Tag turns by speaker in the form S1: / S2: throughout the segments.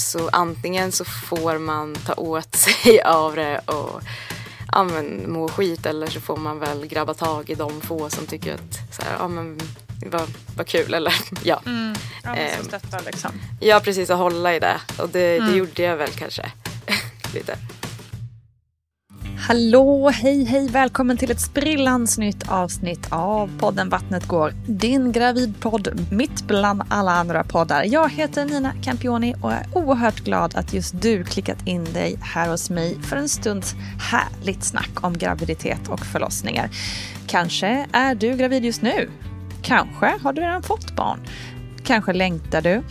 S1: Så antingen så får man ta åt sig av det och ja, men, må skit eller så får man väl grabba tag i de få som tycker att så här, ja, men, vad, vad kul eller ja.
S2: Mm. Ja,
S1: Ehm,
S2: stöttar liksom.
S1: Ja precis och hålla i det och det,
S2: Mm.
S1: det gjorde jag väl kanske lite.
S2: Hallå, hej, hej, välkommen till ett sprillans nytt avsnitt av podden Vattnet går. Din gravidpodd mitt bland alla andra poddar. Jag heter Nina Campioni och är oerhört glad att just du klickat in dig här hos mig för en stunds härligt snack om graviditet och förlossningar. Kanske är du gravid just nu. Kanske har du redan fått barn. Kanske längtar du.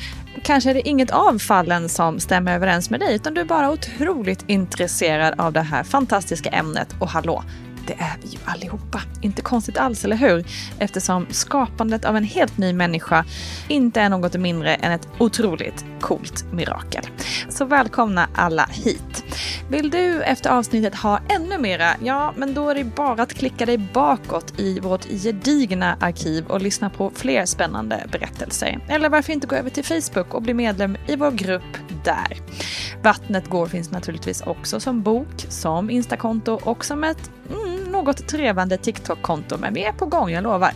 S2: Kanske är det inget av fallen som stämmer överens med dig utan du är bara otroligt intresserad av det här fantastiska ämnet. Och hallå, det är vi ju allihopa. Inte konstigt alls, eller hur? Eftersom skapandet av en helt ny människa inte är något mindre än ett otroligt coolt mirakel. Så välkomna alla hit. Vill du efter avsnittet ha ännu mera? Ja, men då är det bara att klicka dig bakåt i vårt gedigna arkiv och lyssna på fler spännande berättelser. Eller varför inte gå över till Facebook och bli medlem i vår grupp där. Vattnet går finns naturligtvis också som bok, som Instakonto och som ett mm, något trevande TikTok-konto. Men vi är på gång, jag lovar.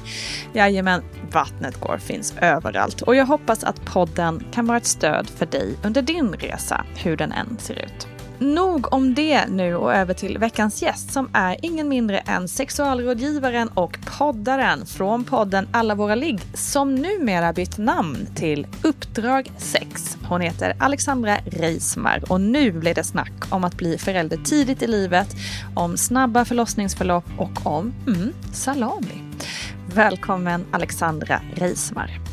S2: Jajamän, Vattnet går finns överallt. Och jag hoppas att podden kan vara ett stöd för dig under din resa, hur den än ser ut. Nog om det nu och över till veckans gäst som är ingen mindre än sexualrådgivaren och poddaren från podden Alla våra ligg som numera bytt namn till Uppdrag 6. Hon heter Alexandra Reismar och nu blir det snack om att bli förälder tidigt i livet, om snabba förlossningsförlopp och om mm, salami. Välkommen Alexandra Reismar.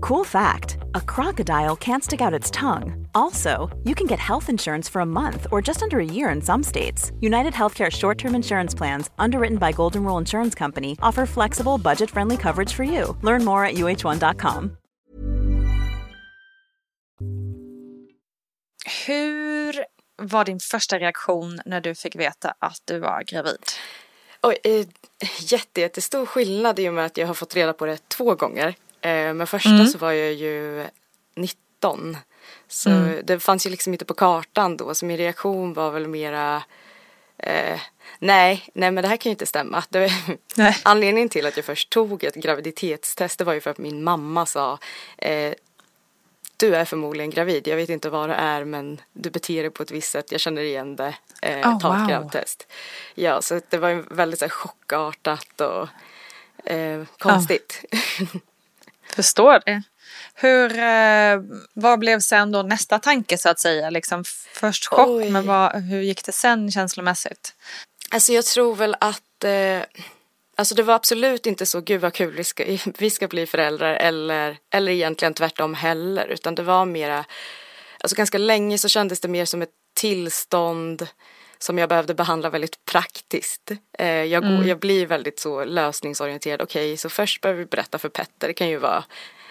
S3: Cool fact a crocodile can't stick out its tongue. Also, you can get health insurance for a month or just under a year in some states. United Healthcare short term insurance plans, underwritten by Golden Rule Insurance Company, offer flexible, budget friendly coverage for you. Learn more at uh1.com.
S2: Hur var din första reaktion när du fick veta att du var gravid?
S1: Oj, eh, jätte, jättestor skillnad i och med att jag har fått reda på det två gånger. Eh, men första
S2: Mm.
S1: så var jag ju 19. Så
S2: Mm.
S1: det fanns ju liksom inte på kartan då så min reaktion var väl mera eh, nej, nej men det här kan ju inte stämma. Det, anledningen till att jag först tog ett graviditetstest det var ju för att min mamma sa eh, du är förmodligen gravid. Jag vet inte vad det är men du beter dig på ett visst sätt. Jag känner igen det. Eh,
S2: Oh,
S1: ta ett gravtest. Ja, så det var väldigt så här, chockartat och eh, konstigt.
S2: Förstår det. Hur, eh, vad blev sen då nästa tanke så att säga? Liksom först chock,
S1: Oj.
S2: men vad, hur gick det sen känslomässigt?
S1: Alltså jag tror väl att eh, Alltså det var absolut inte så, gud vad kul vi ska, vi ska bli föräldrar eller, eller egentligen tvärtom heller utan det var mera Alltså ganska länge så kändes det mer som ett tillstånd som jag behövde behandla väldigt praktiskt. Eh, jag, går, jag blir väldigt så lösningsorienterad. Okej, så först behöver vi berätta för Petter. Det kan ju vara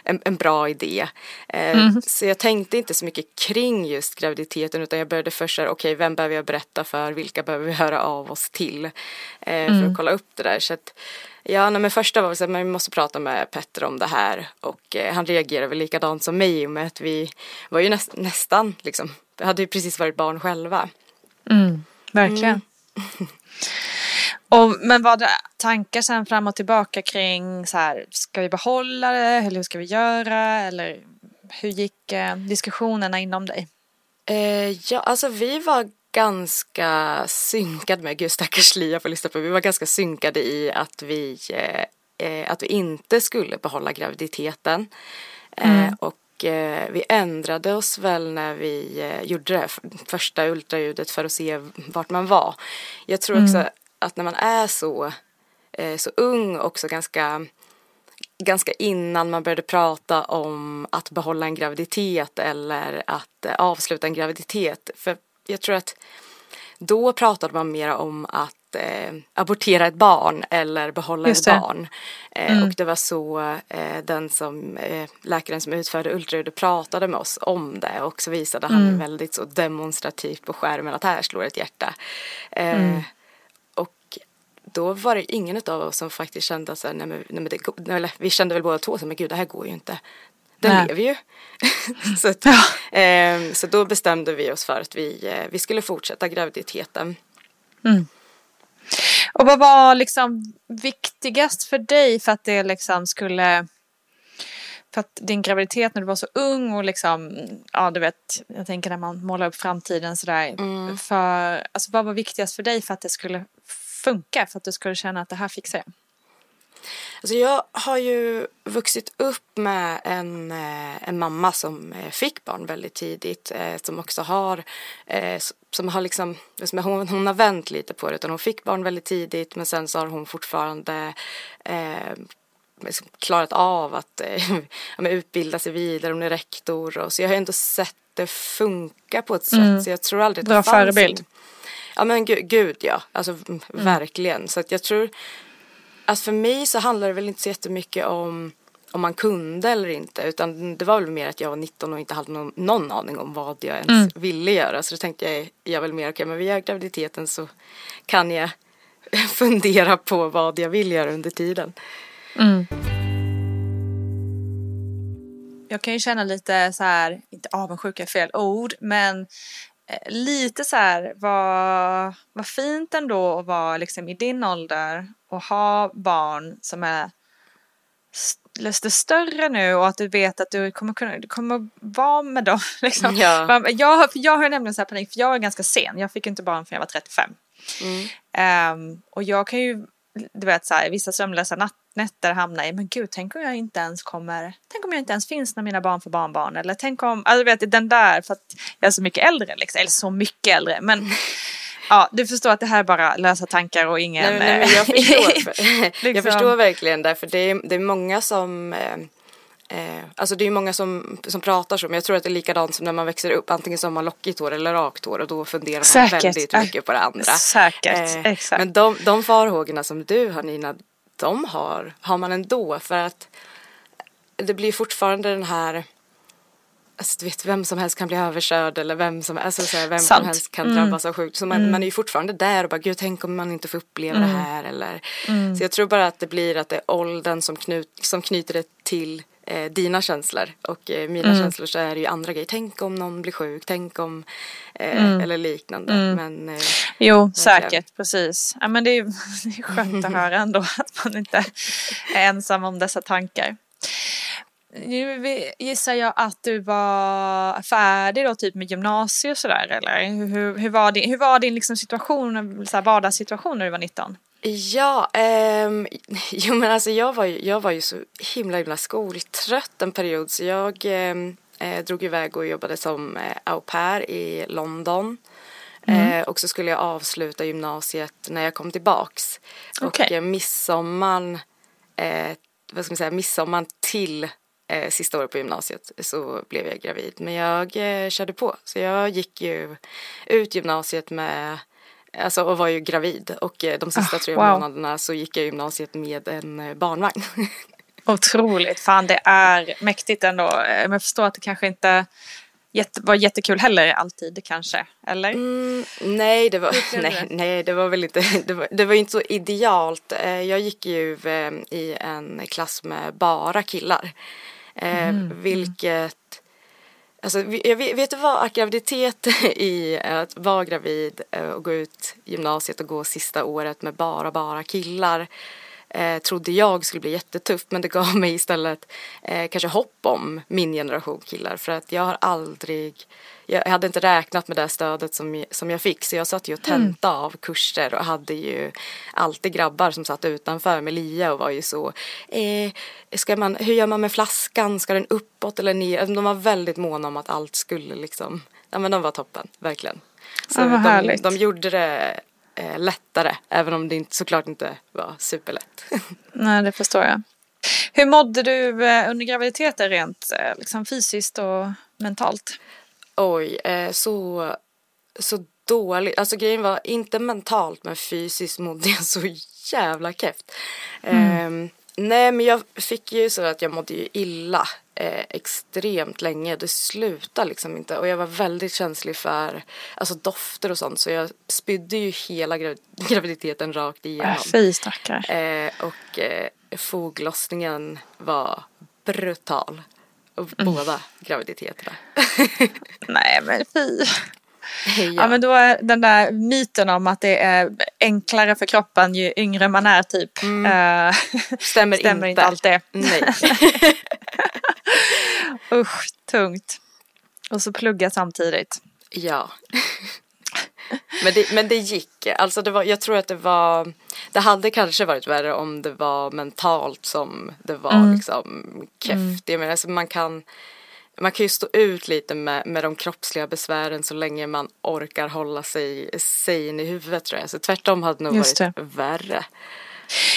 S1: en, en bra idé. Eh, Så jag tänkte inte så mycket kring just graviditeten utan jag började först så här, okej, vem behöver jag berätta för? Vilka behöver vi höra av oss till? Eh, För att kolla upp det där. Så att, Ja, nej, men första var att vi måste prata med Petter om det här och eh, han reagerade väl likadant som mig i och med att vi var ju näst, nästan liksom, hade ju precis varit barn själva.
S2: Verkligen. Och, men var det tankar sen fram och tillbaka kring så här, ska vi behålla det eller hur ska vi göra eller hur gick eh, diskussionerna inom dig?
S1: Eh, ja, alltså vi var ganska synkade med, gud stackars Li, jag får lyssna på, vi var ganska synkade i att vi, eh, eh, att vi inte skulle behålla graviditeten. Eh, och eh, vi ändrade oss väl när vi eh, gjorde det första ultraljudet för att se vart man var. Jag tror också att när man är så, eh, så ung och så ganska ganska innan man började prata om att behålla en graviditet eller att eh, avsluta en graviditet. För jag tror att då pratade man mer om att eh, abortera ett barn eller behålla ett barn. Eh, Och det var så eh, den som, eh, läkaren som utförde ultraljudet pratade med oss om det och så visade han väldigt så demonstrativt på skärmen att här slår ett hjärta. Eh, Och då var det ingen av oss som faktiskt kände att nej, men, nej, men det, nej, vi kände väl båda två så men gud det här går ju inte. Den
S2: Nej.
S1: lever ju. så, att, ehm, så då bestämde vi oss för att vi, eh, vi skulle fortsätta graviditeten.
S2: Och vad var liksom viktigast för dig för att det liksom skulle för att din graviditet när du var så ung och liksom, ja du vet, jag tänker när man målar upp framtiden sådär. För, alltså vad var viktigast för dig för att det skulle funka? För att du skulle känna att det här fixar jag?
S1: Alltså jag har ju vuxit upp med en, eh, en mamma som eh, fick barn väldigt tidigt. eh, Som också har, som har liksom, som hon, hon har vänt lite på det. Utan hon fick barn väldigt tidigt men sen så har hon fortfarande eh, liksom klarat av att eh, utbilda sig vidare. Hon är rektor och så jag har ändå sett det funka på ett sätt. Så jag tror aldrig att
S2: Bra
S1: det fanns
S2: förebild.
S1: en- Ja men gud, gud ja, alltså mm, verkligen. Så att jag tror att för mig så handlar det väl inte så jättemycket om om man kunde eller inte utan det var väl mer att jag var 19 och inte hade någon, någon aning om vad jag ens ville göra. Så då tänkte jag, jag väl mer okej men via graviditeten så kan jag fundera på vad jag vill göra under tiden.
S2: Jag kan ju känna lite så här, inte avundsjuka är fel ord, men lite så här, vad, vad fint ändå att vara liksom i din ålder och ha barn som är lite större nu och att du vet att du kommer kunna, du kommer vara med dem. Liksom.
S1: Ja.
S2: Jag, jag har nämligen så här panik, för jag är ganska sen, jag fick inte barn förrän jag var 35. Ehm, och jag kan ju, du vet så här, vissa sömnlösa natt, nätter hamna i, men gud, tänk om jag inte ens kommer, tänk om jag inte ens finns när mina barn får barnbarn. Eller tänk om, alltså du vet den där, för att jag är så mycket äldre, liksom, eller så mycket äldre, men ja, du förstår att det här är bara lösa tankar och ingen...
S1: Nej, nej, jag, förstår, jag
S2: Liksom.
S1: förstår verkligen därför det är, det är många som eh, eh, Alltså det är många som, som pratar så men jag tror att det är likadant som när man växer upp antingen så har man lockigt hår eller rakt hår och då funderar man
S2: Säkert.
S1: väldigt mycket på det andra.
S2: Säkert, exakt.
S1: Men de, de farhågorna som du har Nina de har, har man ändå för att det blir fortfarande den här Alltså, du vet, vem som helst kan bli överkörd eller vem som, alltså, så här, vem
S2: Sant.
S1: som helst kan drabbas av sjukdom. Så man, man är ju fortfarande där och bara, gud tänk om man inte får uppleva det här. Eller, Så jag tror bara att det blir att det är åldern som, knut, som knyter det till eh, dina känslor. Och eh, mina känslor så är det ju andra grejer. Tänk om någon blir sjuk, tänk om, eh, eller liknande. Men eh,
S2: Jo, säkert, precis. Ja, men det är, det är skönt att höra ändå att man inte är ensam om dessa tankar. Nu gissar jag att du var färdig då typ med gymnasiet och sådär eller? Hur, hur var din, hur var din liksom situation, så här vardagssituation när du var 19?
S1: Ja, ehm, jo men alltså jag var, ju, jag var ju så himla himla skoltrött en period så jag ehm, eh, drog iväg och jobbade som eh, au pair i London. Mm. Eh, och så skulle jag avsluta gymnasiet när jag kom tillbaks. Okay. Och eh, midsommaren, eh, vad ska man säga, midsommaren till eh, sista året på gymnasiet så blev jag gravid. Men jag eh, körde på. Så jag gick ju ut gymnasiet med Alltså och var ju gravid och eh, de sista oh, tre wow. månaderna så gick jag gymnasiet med en eh, barnvagn.
S2: Otroligt, fan det är mäktigt ändå. Eh, men jag förstår att det kanske inte jätte, var jättekul heller alltid kanske, eller?
S1: Mm, nej, det var, nej, nej, det var väl inte, det var, det var inte så idealt. Jag gick ju i en klass med bara killar. Mm. Vilket Alltså, jag vet, vet du vad, graviditet i att vara gravid eh, och gå ut gymnasiet och gå sista året med bara, bara killar eh, trodde jag skulle bli jättetufft men det gav mig istället eh, kanske hopp om min generation killar för att jag har aldrig jag hade inte räknat med det stödet som, som jag fick så jag satt ju och mm. tenta mm. av kurser och hade ju alltid grabbar som satt utanför med lia och var ju så eh, ska man, hur gör man med flaskan, ska den uppåt eller ner? Alltså, de var väldigt måna om att allt skulle liksom, ja men de var toppen, verkligen. Så
S2: ja,
S1: de, de gjorde det eh, lättare även om det inte, såklart inte var superlätt.
S2: Nej det förstår jag. Hur mådde du eh, under graviditeten rent eh, liksom fysiskt och mentalt?
S1: Oj, eh, så, så dåligt. Alltså grejen var inte mentalt men fysiskt mådde jag så jävla keft. Mm. Eh, nej men jag fick ju så att jag mådde ju illa eh, extremt länge. Det slutade liksom inte och jag var väldigt känslig för alltså dofter och sånt så jag spydde ju hela grav graviditeten rakt igenom. Äh,
S2: fy stackar.
S1: Eh, och eh, foglossningen var brutal. Mm. Båda graviditeterna.
S2: Nej men fy. Ja. ja. men då är den där myten om att det är enklare för kroppen ju yngre man är typ. Mm.
S1: Uh, stämmer,
S2: stämmer
S1: inte.
S2: inte alltid.
S1: Nej.
S2: Usch, tungt. Och så plugga samtidigt.
S1: Ja. men, det, men det gick. Alltså det var, jag tror att det var, det hade kanske varit värre om det var mentalt som det var mm. liksom keft. Mm. Jag menar, alltså man kan man kan ju stå ut lite med, med de kroppsliga besvären så länge man orkar hålla sig sane i huvudet tror jag. Så tvärtom hade det nog Just varit det. värre.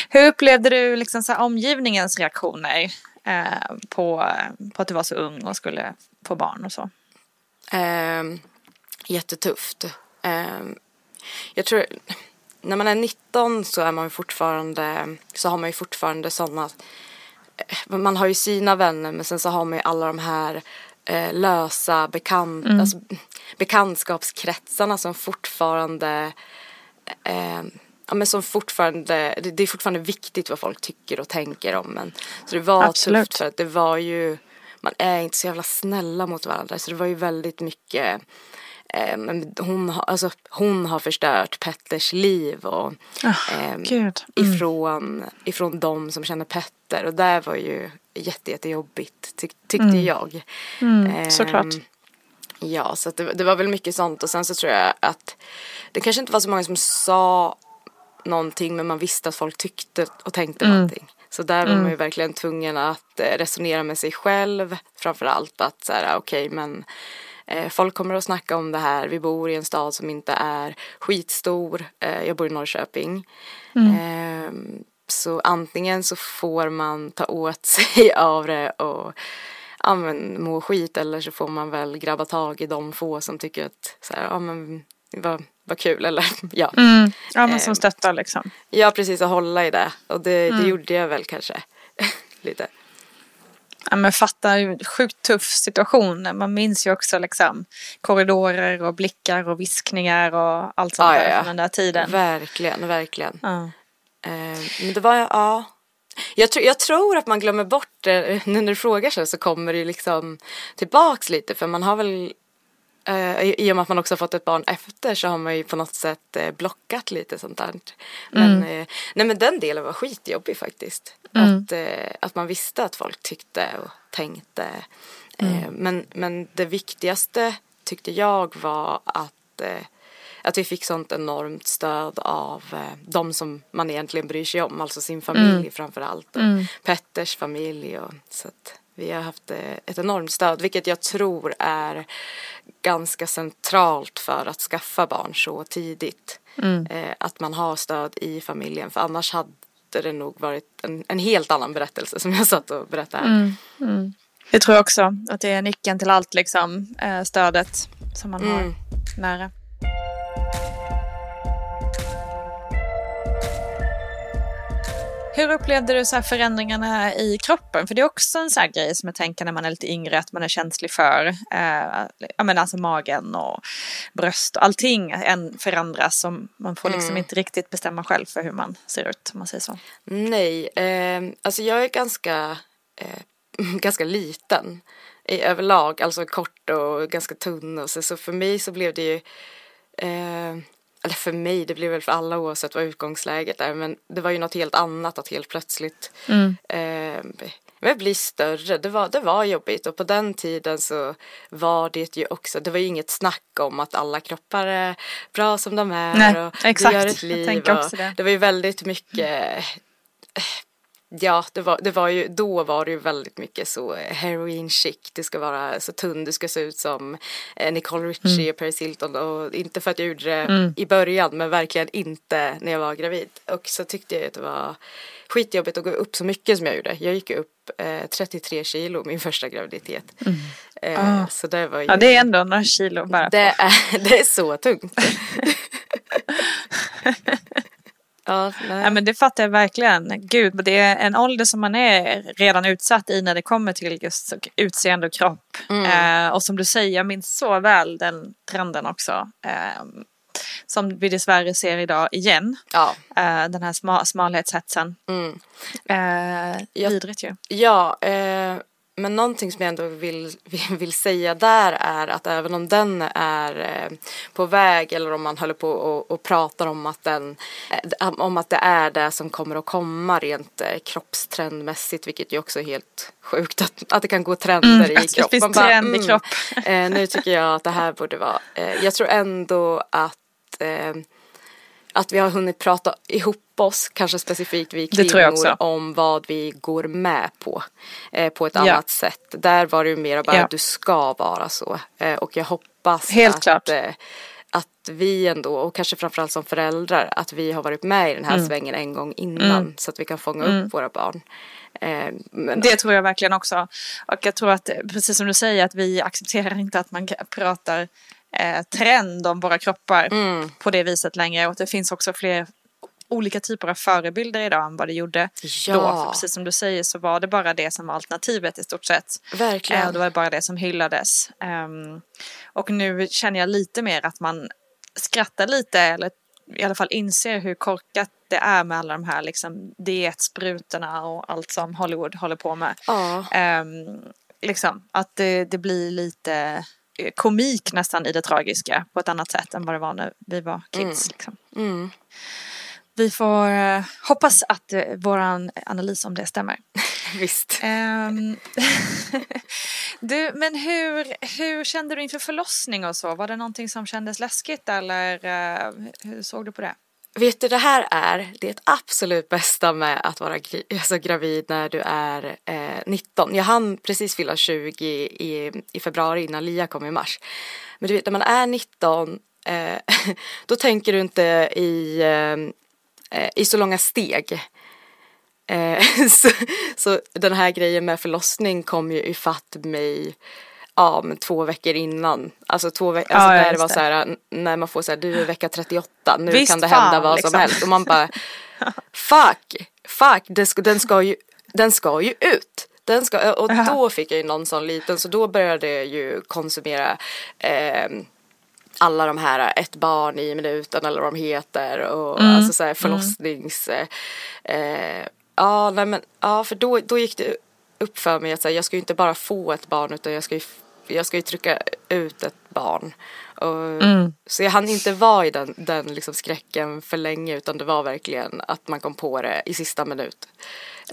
S2: Hur upplevde du liksom så omgivningens reaktioner eh, på, på att du var så ung och skulle få barn och så?
S1: Eh, jättetufft. Eh, jag tror när man är 19 så är man fortfarande så har man ju fortfarande sådana man har ju sina vänner men sen så har man ju alla de här eh, lösa bekant, mm. alltså, bekantskapskretsarna som fortfarande eh, ja, men som fortfarande, det är fortfarande viktigt vad folk tycker och tänker om en. Så det var Absolut. tufft för att det var ju, man är inte så jävla snälla mot varandra så det var ju väldigt mycket eh, hon, har, alltså, hon har förstört Petters liv och
S2: oh, eh, mm.
S1: ifrån, ifrån de som känner Petter och det var ju jätte, jättejobbigt tyck, tyckte mm. jag.
S2: Mm, eh, såklart.
S1: Ja, så det, det, var väl mycket sånt och sen så tror jag att det kanske inte var så många som sa någonting men man visste att folk tyckte och tänkte mm. någonting. Så där var man ju mm. verkligen tvungen att eh, resonera med sig själv framför allt att så här okej okay, men folk kommer att snacka om det här. Vi bor i en stad som inte är skitstor. Eh, jag bor i Norrköping. Mm. Ehm, så antingen så får man ta åt sig av det och ja, men, må skit eller så får man väl grabba tag i de få som tycker att så här, ja, men, vad, vad kul eller ja.
S2: Mm. Ja men som ehm, stöttar liksom.
S1: Ja precis och hålla i det och det, mm. det gjorde jag väl kanske lite.
S2: Ja men fatta, sjukt tuff situation. Man minns ju också liksom korridorer och blickar och viskningar och allt sånt ja, där ja, från den där tiden.
S1: Verkligen, verkligen. Ja. Eh, men det var, ja. Jag, tr jag tror att man glömmer bort det, när du frågar så, så kommer det liksom tillbaks lite för man har väl eh, i, i och med att man också fått ett barn efter så har man ju på något sätt eh, blockat lite sånt där. Men,
S2: Mm.
S1: eh, nej men den delen var skitjobbig faktiskt.
S2: Mm.
S1: Att, att man visste att folk tyckte och tänkte.
S2: Mm.
S1: Men, men det viktigaste tyckte jag var att att vi fick sånt enormt stöd av de som man egentligen bryr sig om, alltså sin familj
S2: Mm.
S1: framför allt. Och Petters familj. Och, så att vi har haft eh, ett enormt stöd, vilket jag tror är ganska centralt för att skaffa barn så tidigt. Eh, att man har stöd i familjen, för annars hade det nog varit en, en helt annan berättelse som jag satt och berättade här.
S2: Jag tror också att det är nyckeln till allt, liksom, eh, stödet som man har
S1: Mm.
S2: nära. Hur upplevde du så här förändringarna i kroppen? För det är också en så här grej som jag tänker när man är lite yngre att man är känslig för. Eh, jag menar alltså magen och bröst och allting förändras. Som man får liksom inte riktigt bestämma själv för hur man ser ut om man säger så.
S1: Nej, eh, alltså jag är ganska, eh, ganska liten i överlag, alltså kort och ganska tunn och så, så för mig så blev det ju, eh, eller för mig, det blev väl för alla oavsett vad utgångsläget är, men det var ju något helt annat att helt plötsligt eh, men bli större, det var, det var jobbigt och på den tiden så var det ju också, det var ju inget snack om att alla kroppar är bra som de är
S2: Nej,
S1: och
S2: exakt.
S1: vi gör ett
S2: Jag
S1: liv och
S2: också det.
S1: det var ju väldigt mycket Ja, det var, det var ju, då var det ju väldigt mycket så eh, heroin chic, du ska vara så tunn, du ska se ut som eh, Nicole Richie
S2: Mm.
S1: och Paris Hilton och inte för att jag gjorde det i början men verkligen inte när jag var gravid. Och så tyckte jag att det var skitjobbigt att gå upp så mycket som jag gjorde. Jag gick upp eh, 33 kilo min första graviditet. Eh, Så det var ju,
S2: Mm. Ja, det är ändå några kilo bara.
S1: det är, det är så tungt. ja, nej.
S2: Ja, men det fattar jag verkligen. Gud, det är en ålder som man är redan utsatt i när det kommer till just utseende och kropp. Eh, och som du säger, jag minns så väl den trenden också. Eh, som vi dessvärre ser idag igen.
S1: ja.
S2: Eh, den här sma- smalhetshetsen.
S1: Mm.
S2: Eh, vidrigt ju.
S1: Ja, eh, men någonting som jag ändå vill, vill, säga där är att även om den är eh, på väg eller om man håller på och, och pratar om att, den, eh, om att det är det som kommer att komma rent eh, kroppstrendmässigt, vilket ju också är helt sjukt att, att det kan gå trender i
S2: Mm, att det
S1: kropp.
S2: finns
S1: Man bara,
S2: trend i kropp.
S1: eh, nu tycker jag att det här borde vara, jag tror ändå att att vi har hunnit prata ihop oss, kanske specifikt vi kvinnor, om vad vi går med på eh, på ett
S2: Ja.
S1: annat sätt. Där var det ju mer bara
S2: Ja.
S1: att du ska vara så. Eh, och jag hoppas
S2: Helt
S1: att,
S2: klart.
S1: eh, att vi ändå, och kanske framförallt som föräldrar, att vi har varit med i den här
S2: Mm.
S1: svängen en gång innan så att vi kan fånga upp våra barn. Eh, men,
S2: Det tror jag verkligen också. Och jag tror att, precis som du säger, att vi accepterar inte att man pratar eh, trend om våra kroppar
S1: Mm.
S2: på det viset längre. Och det finns också fler olika typer av förebilder idag än vad det gjorde
S1: Ja.
S2: då. För precis som du säger så var det bara det som var alternativet i stort sett.
S1: Verkligen.
S2: Eh, det var bara det som hyllades. Ehm, och nu känner jag lite mer att man skrattar lite eller i alla fall inser hur korkat det är med alla de här liksom, dietsprutorna och allt som Hollywood håller på med.
S1: Ja.
S2: Ehm, liksom, att det, det blir lite komik nästan i det tragiska på ett annat sätt än vad det var när vi var kids. Liksom.
S1: Mm.
S2: Vi får eh, hoppas att uh, vår analys om det stämmer.
S1: Visst.
S2: Ehm, du, men hur, hur kände du inför förlossning och så? Var det någonting som kändes läskigt eller eh, hur såg du på det?
S1: Vet du, det här är det absolut bästa med att vara alltså, gravid när du är eh, 19. Jag hann precis fylla 20 i, i februari innan Lia kom i mars. Men du vet, när man är 19 eh, då tänker du inte i, eh, eh i så långa steg. Eh, så, så den här grejen med förlossning kom ju ifatt mig ja, men två veckor innan. Alltså två veckor, alltså
S2: Ja,
S1: när det var
S2: det.
S1: så här, när man får så här, du är vecka 38, nu
S2: Visst
S1: kan det
S2: fan,
S1: hända vad
S2: liksom.
S1: som helst. Och man bara, fuck, fuck, det ska, den, ska ju, den ska ju ut. Den ska, och då fick jag ju någon sån liten, så då började jag ju konsumera ehm, alla de här ett barn i minuten eller vad de heter och
S2: Mm.
S1: alltså så här förlossnings eh, eh, ja nej men ja för då, då gick det upp för mig att så här, jag ska ju inte bara få ett barn utan jag ska ju jag ska ju trycka ut ett barn. Och, Så jag hann inte vara i den, den liksom skräcken för länge utan det var verkligen att man kom på det i sista minut.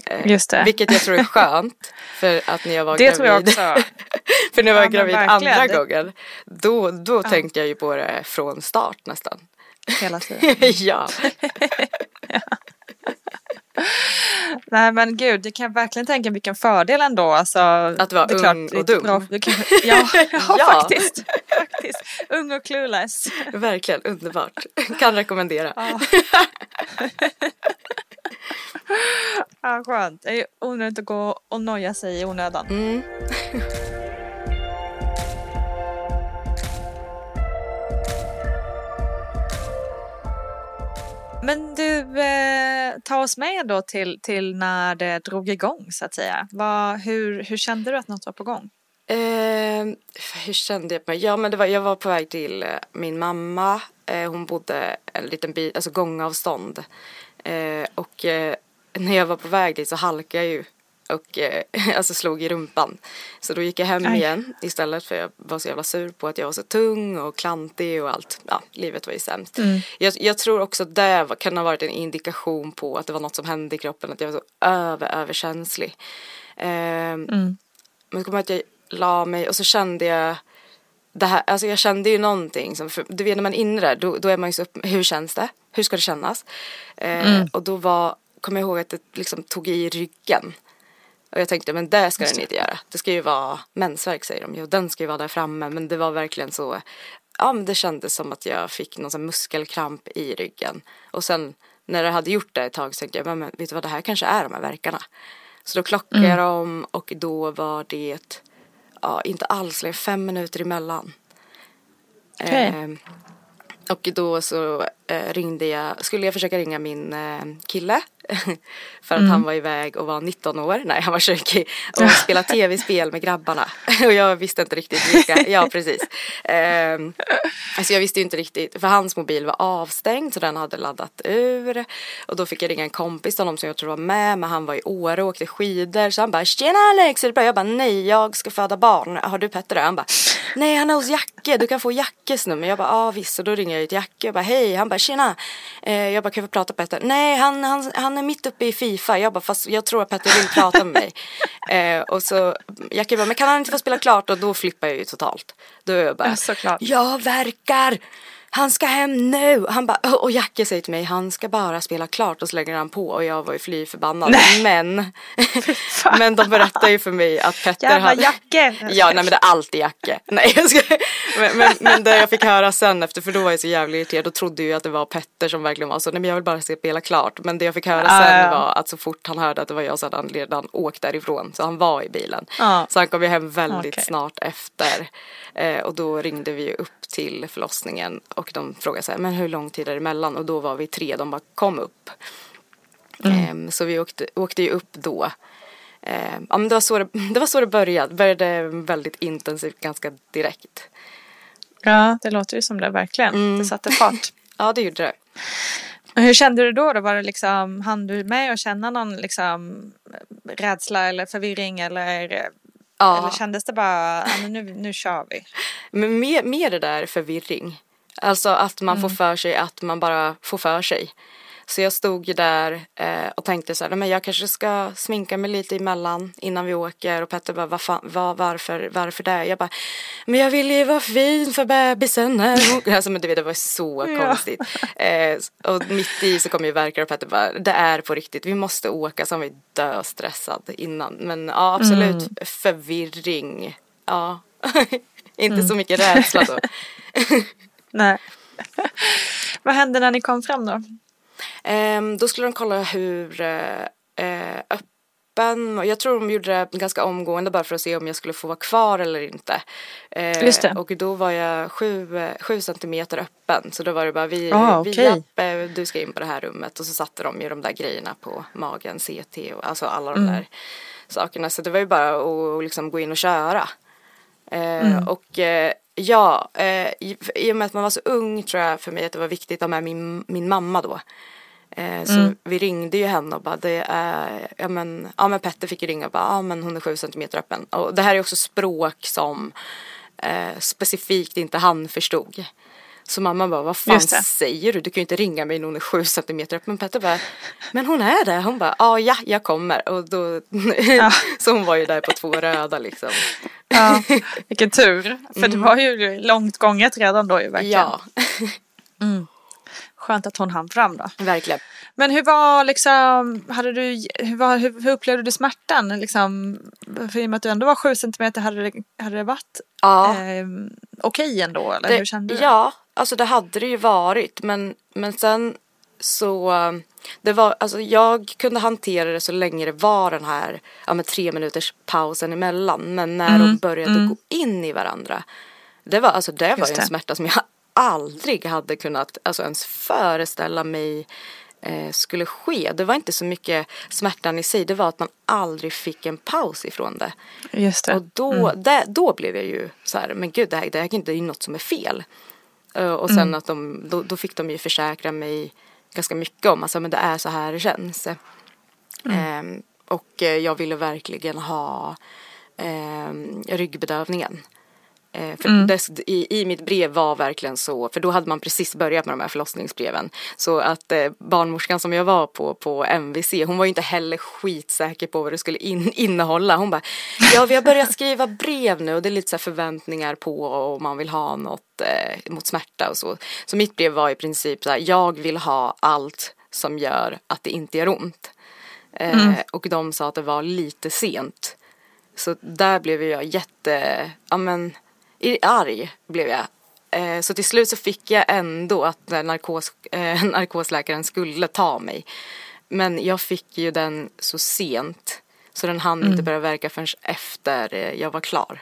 S1: Eh,
S2: Just det.
S1: Vilket jag tror är skönt. För att när jag var
S2: Det
S1: gravid.
S2: tror jag också.
S1: för när jag var
S2: Ja,
S1: gravid andra gången. Då, då tänkte jag ju på det från start nästan.
S2: Hela tiden.
S1: ja.
S2: Nej men gud, det kan jag verkligen tänka vilken fördel ändå. Alltså,
S1: Att vara
S2: klart,
S1: ung
S2: är
S1: och dum.
S2: bra- kan- ja, ja,
S1: Ja.
S2: faktiskt. faktiskt. Ung och clueless.
S1: Verkligen underbart. Kan rekommendera.
S2: Ja. ja, skönt. Det är onödigt att gå och noja sig i onödan.
S1: Mm.
S2: Men du, eh, ta oss med då till, till när det drog igång så att säga. Var, hur, hur kände du att något var på gång?
S1: Eh, hur kände jag mig? Ja men det var, jag var på väg till eh, min mamma. Eh, hon bodde en liten bit, alltså gångavstånd. Eh, och eh, när jag var på väg dit så halkade jag ju. Och eh, alltså slog i rumpan. Så då gick jag hem
S2: Aj.
S1: igen istället för jag var så jävla sur på att jag var så tung och klantig och allt. Ja, livet var ju sämst. Jag, jag tror också det kan ha varit en indikation på att det var något som hände i kroppen. Att jag var så över, överkänslig. Eh, Men jag kommer att jag la mig och så kände jag det här, alltså jag kände ju någonting som, för, du vet när man är inne där, då, då är man ju så upp, hur känns det? Hur ska det kännas? Eh, Och då var, kommer jag ihåg att det liksom tog i ryggen. Och jag tänkte, men det ska den inte göra. Det ska ju vara mensvärk säger de ju, den ska ju vara där framme. Men det var verkligen så, ja men det kändes som att jag fick någon sån muskelkramp i ryggen. Och sen när det hade gjort det ett tag så tänkte jag, men, men vet du vad, det här kanske är de här verkarna. Så då klockade jag dem och då var det, ja inte alls länge, fem minuter emellan.
S2: Okej.
S1: Ehm, och då så eh, ringde jag, skulle jag försöka ringa min eh, kille. för att han var iväg och var 19 år, nej han var 20 och spelade tv-spel med grabbarna. och jag visste inte riktigt vilka, ja precis. Ehm, alltså jag visste ju inte riktigt, för hans mobil var avstängd så den hade laddat ur. Och då fick jag ringa en kompis av dem som jag tror var med, men han var i Åre och åkte skidor. Så han bara, tjena Alex, är det bra? Jag bara, nej jag ska föda barn. Har du Petter där? Han bara, nej han är hos Jacke, du kan få Jackes nummer. Jag bara, ja visst. Och då ringer jag till Jacke och bara, hej. Han bara, tjena. Eh, jag bara, kan vi prata Petter? Nej, han, han, han är mitt uppe i Fifa. Jag bara, fast jag tror att Petter vill prata med mig. Eh, och så Jacke bara, men kan han inte få spela klart? Och då flippar jag ju totalt. Då är jag bara,
S2: såklart.
S1: jag verkar. Han ska hem nu. Han bara, och Jacke säger till mig, han ska bara spela klart och så lägger han på och jag var ju fly förbannad. Men, men de berättar ju för mig att Petter
S2: Jävla
S1: hade...
S2: Jacke!
S1: Ja, nej men det är alltid Jacke. Nej, jag ska... men, men, men det jag fick höra sen efter, för då var jag så jävla irriterad, då trodde jag att det var Petter som verkligen var så, nej men jag vill bara spela klart. Men det jag fick höra
S2: Ah,
S1: sen
S2: ja.
S1: var att så fort han hörde att det var jag så hade han redan åkt därifrån. Så han var i bilen.
S2: Ja.
S1: Så han kom ju hem väldigt
S2: Okej.
S1: snart efter. Eh, och då ringde vi upp till förlossningen och de frågade så här, men hur lång tid är det emellan? Och då var vi tre, de bara kom upp. Ehm, så vi åkte, åkte ju upp då. Ehm, ja men det var så det, det var så det började. Började väldigt intensivt ganska direkt.
S2: Ja, det låter ju som det verkligen. Det satte fart.
S1: Ja det gjorde det.
S2: Hur kände du då? då? Var det liksom, hann du med att känna någon liksom, rädsla eller förvirring eller,
S1: Ja.
S2: eller kändes det bara, nu, nu kör vi?
S1: Men mer, mer det där förvirring. Alltså att man får för sig att man bara får för sig. Så jag stod ju där eh, och tänkte så här, "Nej, men jag kanske ska sminka mig lite emellan innan vi åker. Och Petter bara, vad fan, vad, varför, varför det? Jag bara, men jag vill ju vara fin för bebisen. när hon-" Alltså, men du vet, det var så konstigt. Eh, och mitt i så kom ju verkar och Petter bara, det är på riktigt, vi måste åka. Så han var ju döstressad innan. Men ja, absolut förvirring. Ja, inte så mycket rädsla då.
S2: Nej. Vad hände när ni kom fram då?
S1: Ehm, då skulle de kolla hur eh, eh, öppen, och jag tror de gjorde det ganska omgående bara för att se om jag skulle få vara kvar eller inte. Eh,
S2: Just det.
S1: Och då var jag sju, sju centimeter öppen så då var det bara vi,
S2: Ah,
S1: vi. Jappe, du ska in på det här rummet och så satte de ju de där grejerna på magen, CT och alltså alla de där sakerna. Så det var ju bara att liksom gå in och köra. Eh, Och ja, eh, i, och med att man var så ung tror jag för mig att det var viktigt att ha med min, min mamma då. Eh, så vi ringde ju henne och bara det är, ja men, ja men Petter fick ju ringa och bara, ja men hon är sju centimeter öppen. Och det här är också språk som eh, specifikt inte han förstod. Så mamma bara, vad fan säger du? Du kan ju inte ringa mig när hon är sju centimeter öppen. Men Petter bara, men hon är det. Hon bara, ja ja, jag kommer. Och då, så hon var ju där på två röda liksom.
S2: Ja, vilken tur. För det var ju långt gånget redan då ju verkligen.
S1: Ja,
S2: Skönt att hon hann fram då.
S1: verkligen.
S2: Men hur var liksom, hade du, hur, var, hur, hur upplevde du smärtan? Liksom, för i och med att du ändå var sju centimeter, hade det, hade det varit
S1: Ja.
S2: eh, okej ändå? Eller
S1: Det,
S2: hur kände du?
S1: Ja, alltså det hade det ju varit. Men, men sen så, det var, alltså jag kunde hantera det så länge det var den här ja, med tre minuters pausen emellan. Men när
S2: Mm,
S1: de började gå in i varandra. Det var, alltså det var ju
S2: det.
S1: en smärta som jag aldrig hade kunnat alltså ens föreställa mig eh, skulle ske. Det var inte så mycket smärtan i sig. Det var att man aldrig fick en paus ifrån det.
S2: Just det.
S1: Och då, där, då blev jag ju så här, men gud det här, det här det är något som är fel. Eh, och sen att de, då, då fick de ju försäkra mig ganska mycket om, alltså men det är så här det känns. Ehm, och eh, jag ville verkligen ha ehm, ryggbedövningen. Eh, för dess, i, I mitt brev var verkligen så, för då hade man precis börjat med de här förlossningsbreven. Så att eh, barnmorskan som jag var på, på MVC, hon var ju inte heller skitsäker på vad det skulle in, innehålla. Hon bara, ja vi har börjat skriva brev nu och det är lite så förväntningar på om man vill ha något eh, mot smärta och så. Så mitt brev var i princip så här, jag vill ha allt som gör att det inte gör ont. Eh, Och de sa att det var lite sent. Så där blev jag jätte, ja men, arg blev jag. Eh, så till slut så fick jag ändå att narkos, eh, narkosläkaren skulle ta mig. Men jag fick ju den så sent. Så den hann inte börja verka förrän efter eh, jag var klar.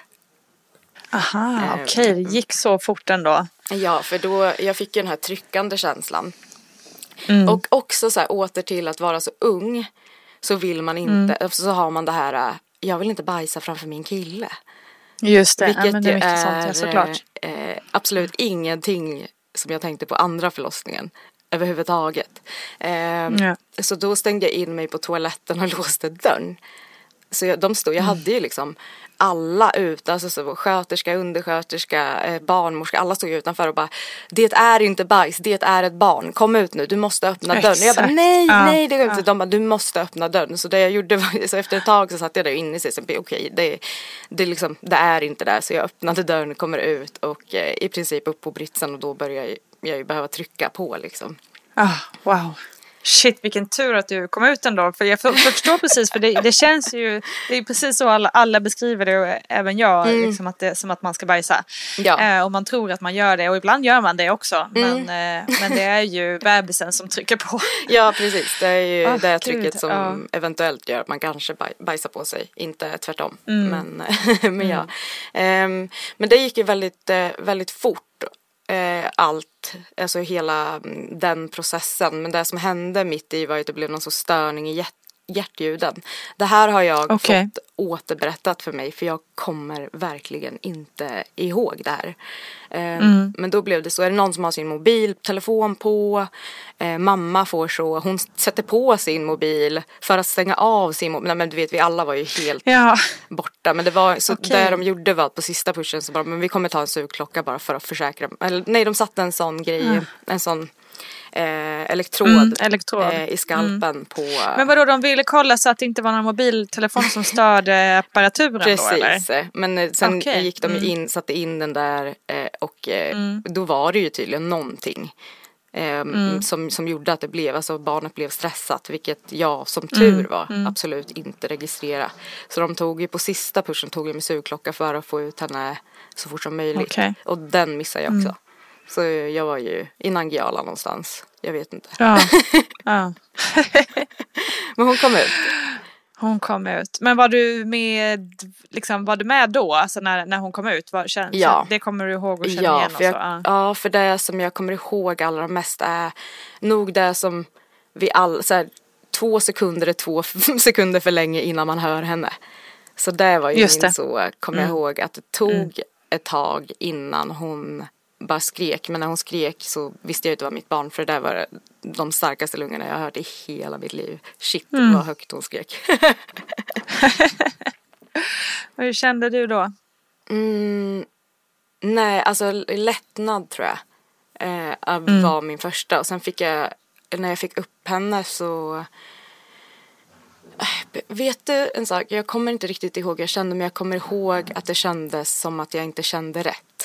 S2: Aha,
S1: Eh,
S2: okej, det gick så fort ändå.
S1: Ja, för då, jag fick ju den här tryckande känslan.
S2: Mm.
S1: Och också så här åter till att vara så ung. Så vill man inte,
S2: Mm.
S1: så har man det här, jag vill inte bajsa framför min kille.
S2: Just det,
S1: Vilket
S2: ja, men det är mycket
S1: är
S2: sånt, ja, såklart.
S1: eh, absolut ingenting som jag tänkte på andra förlossningen överhuvudtaget. Eh,
S2: Ja.
S1: Så då stängde jag in mig på toaletten och låste dörren. Så jag, de stod, jag
S2: Mm.
S1: hade ju liksom alla ute, alltså så sköterska, undersköterska, eh, barnmorska, alla stod ju utanför och bara Det är inte bajs, det är ett barn, kom ut nu, du måste öppna dörren. Och jag bara
S2: Exakt.
S1: nej,
S2: Ja,
S1: nej det går inte. De bara du måste öppna dörren. Så det jag gjorde var, så efter ett tag så satt jag där inne i sig, så okej det, det, liksom, det är inte där. Så jag öppnade dörren, kommer ut och eh, i princip upp på britsen och då börjar jag, jag ju behöva trycka på liksom.
S2: Ah, wow. Shit vilken tur att du kom ut ändå. För jag för- förstår precis, för det, det känns ju, det är precis så alla, alla beskriver det och även jag, liksom att det, som att man ska bajsa.
S1: Ja.
S2: Eh, och man tror att man gör det och ibland gör man det också. Men, eh, men det är ju bebisen som trycker på.
S1: Ja precis, det är ju
S2: Ah,
S1: det
S2: gud,
S1: trycket som
S2: ja.
S1: eventuellt gör att man kanske baj, bajsar på sig, inte tvärtom.
S2: Mm.
S1: Men, men ja. Ehm, men det gick ju väldigt, eh, väldigt fort eh, Allt, alltså hela mm, den processen. Men det som hände mitt i var att det blev någon sorts störning i hjärt, hjärtljuden. Det här har jag
S2: Okej.
S1: fått återberättat för mig för jag kommer verkligen inte ihåg det här. Eh,
S2: Mm.
S1: Men då blev det så, är det någon som har sin mobiltelefon på, eh, mamma får så, hon sätter på sin mobil för att stänga av sin mobil, nej men du vet vi alla var ju helt
S2: Ja,
S1: borta. Men det var så
S2: Okej.
S1: det de gjorde var att på sista pushen så bara, men vi kommer ta en sugklocka bara för att försäkra. Eller nej, de satte en sån grej, en sån eh, elektrod,
S2: Mm, elektrod.
S1: Eh, i skalpen på.
S2: men vadå de ville kolla så att det inte var någon mobiltelefon som störde apparaturen då eller?
S1: Precis, men eh, sen
S2: Okej,
S1: gick de
S2: mm.
S1: in, satte in den där eh, och eh, då var det ju tydligen någonting. eh,
S2: Mm.
S1: Som, som gjorde att det blev, alltså barnet blev stressat vilket jag som tur
S2: Mm,
S1: var absolut inte registrera. Så de tog ju på sista pushen tog jag min sugklocka för att få ut henne så fort som möjligt.
S2: Okej.
S1: Och den missade jag också. Så jag var ju i Nangijala någonstans, jag vet inte.
S2: Ja. ja.
S1: Men hon kom ut.
S2: Hon kom ut. Men var du med, liksom, var du med då? Alltså när, när hon kom ut? Var, känn,
S1: Ja.
S2: det kommer du ihåg och känner
S1: Ja
S2: igen?
S1: jag,
S2: och så? Ja.
S1: ja, för det som jag kommer ihåg allra mest är nog det som vi all, så här, två sekunder är två sekunder för länge innan man hör henne. Så det var ju
S2: Just
S1: min
S2: det.
S1: så, kommer jag ihåg, att det tog ett tag innan hon bara skrek. Men när hon skrek så visste jag att det var mitt barn för det där var de starkaste lungorna jag har hört i hela mitt liv. Shit mm. vad högt hon skrek.
S2: Hur kände du då?
S1: Mm, nej, alltså lättnad tror jag. Eh, mm. var min första och sen fick jag, när jag fick upp henne så Vet du en sak? Jag kommer inte riktigt ihåg hur jag kände men jag kommer ihåg att det kändes som att jag inte kände rätt.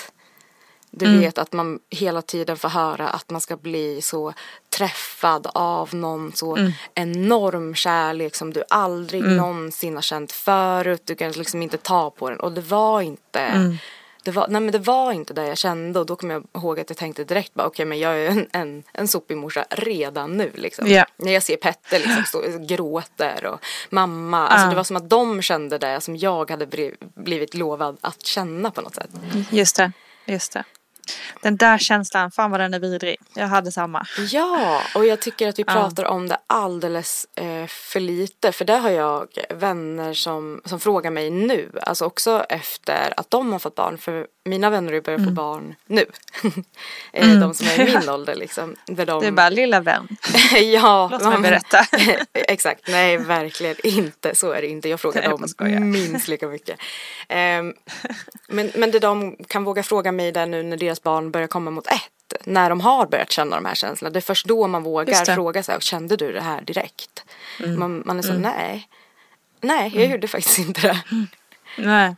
S1: Du mm. vet att man hela tiden får höra att man ska bli så träffad av någon så mm. enorm kärlek som du aldrig mm. någonsin har känt förut. Du kan liksom inte ta på den och det var inte mm det var, nej men det var inte det jag kände och då kommer jag ihåg att jag tänkte direkt bara okej okay, men jag är en, en, en sopig morsa redan nu liksom. Yeah. När jag ser Petter liksom stå och gråter och mamma, alltså det var som att de kände det som jag hade blivit lovad att känna på något sätt.
S2: Just det, just det. Den där känslan, fan vad den är vidrig. Jag hade samma.
S1: Ja, och jag tycker att vi pratar ja. om det alldeles eh, för lite. För det har jag vänner som, som frågar mig nu. Alltså också efter att de har fått barn. För mina vänner börjar mm. få barn nu. Eh, mm. De som är i min ålder liksom.
S2: Där de... Är bara lilla vän.
S1: ja.
S2: Låt mig berätta.
S1: exakt, nej verkligen inte. Så är det inte. Jag frågar dem minst lika mycket. Um, men, men det de kan våga fråga mig där nu när deras barn börjar komma mot ett. När de har börjat känna de här känslorna. Det är först då man vågar fråga sig. Kände du det här direkt? Mm. Man, man är så, mm. nej. Nej, jag mm. gjorde faktiskt inte det.
S2: Nej.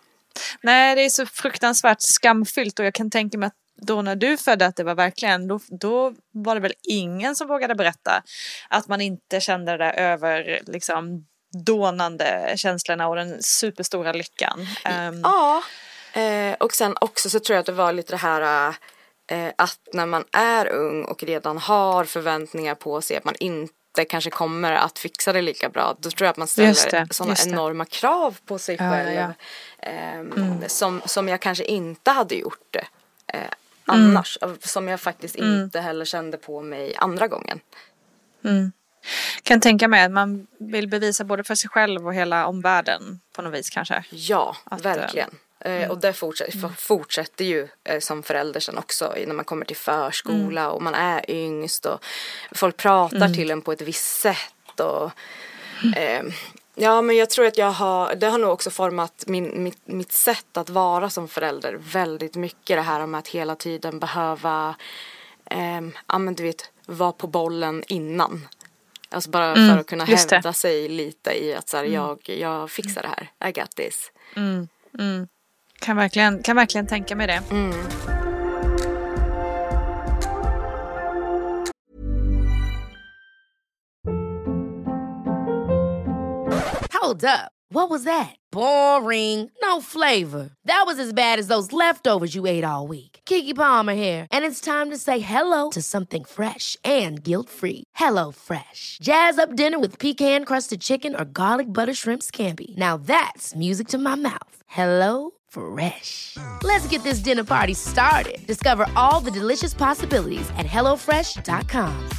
S2: Nej, det är så fruktansvärt skamfyllt och jag kan tänka mig att då när du födde att det var verkligen, då, då var det väl ingen som vågade berätta att man inte kände det där över liksom dånande känslorna och den superstora lyckan.
S1: Um, ja, eh, och sen också så tror jag att det var lite det här eh, att när man är ung och redan har förväntningar på sig att man inte inte kanske kommer att fixa det lika bra. Då tror jag att man ställer sådana enorma krav på sig själv. Ja, ja. Eh, mm. som, som jag kanske inte hade gjort det eh, annars. Mm. Som jag faktiskt mm. inte heller kände på mig andra gången.
S2: Mm. Kan tänka mig att man vill bevisa både för sig själv och hela omvärlden på något vis kanske.
S1: Ja, att, eh, verkligen. Mm. Och det fortsätter, mm. fortsätter ju eh, som förälder sen också när man kommer till förskola mm. och man är yngst och folk pratar mm. till en på ett visst sätt. Och, eh, ja men jag tror att jag har, det har nog också format min, mitt, mitt sätt att vara som förälder väldigt mycket det här med att hela tiden behöva, eh, ja men du vet, vara på bollen innan. Alltså bara för mm, att kunna hävda sig lite i att så här, mm. jag, jag fixar det här, I got this.
S2: Mm, mm. Kan verkligen, kan verkligen tänka mig det. Mm.
S4: Hold up. What was that? Boring. No flavor. That was as bad as those leftovers you ate all week. Kiki Palmer here, and it's time to say hello to something fresh and guilt-free. Hello Fresh. Jazz up dinner with pecan-crusted chicken or garlic butter shrimp scampi. Now that's music to my mouth. Hello Fresh. Let's get this dinner party started. Discover all the delicious possibilities at HelloFresh.com.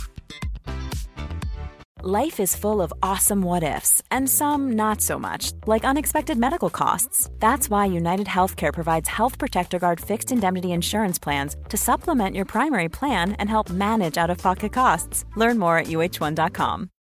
S3: Life is full of awesome what ifs, and some not so much, like unexpected medical costs. That's why United Healthcare provides Health Protector Guard fixed indemnity insurance plans to supplement your primary plan and help manage out of pocket costs. Learn more at uh1.com.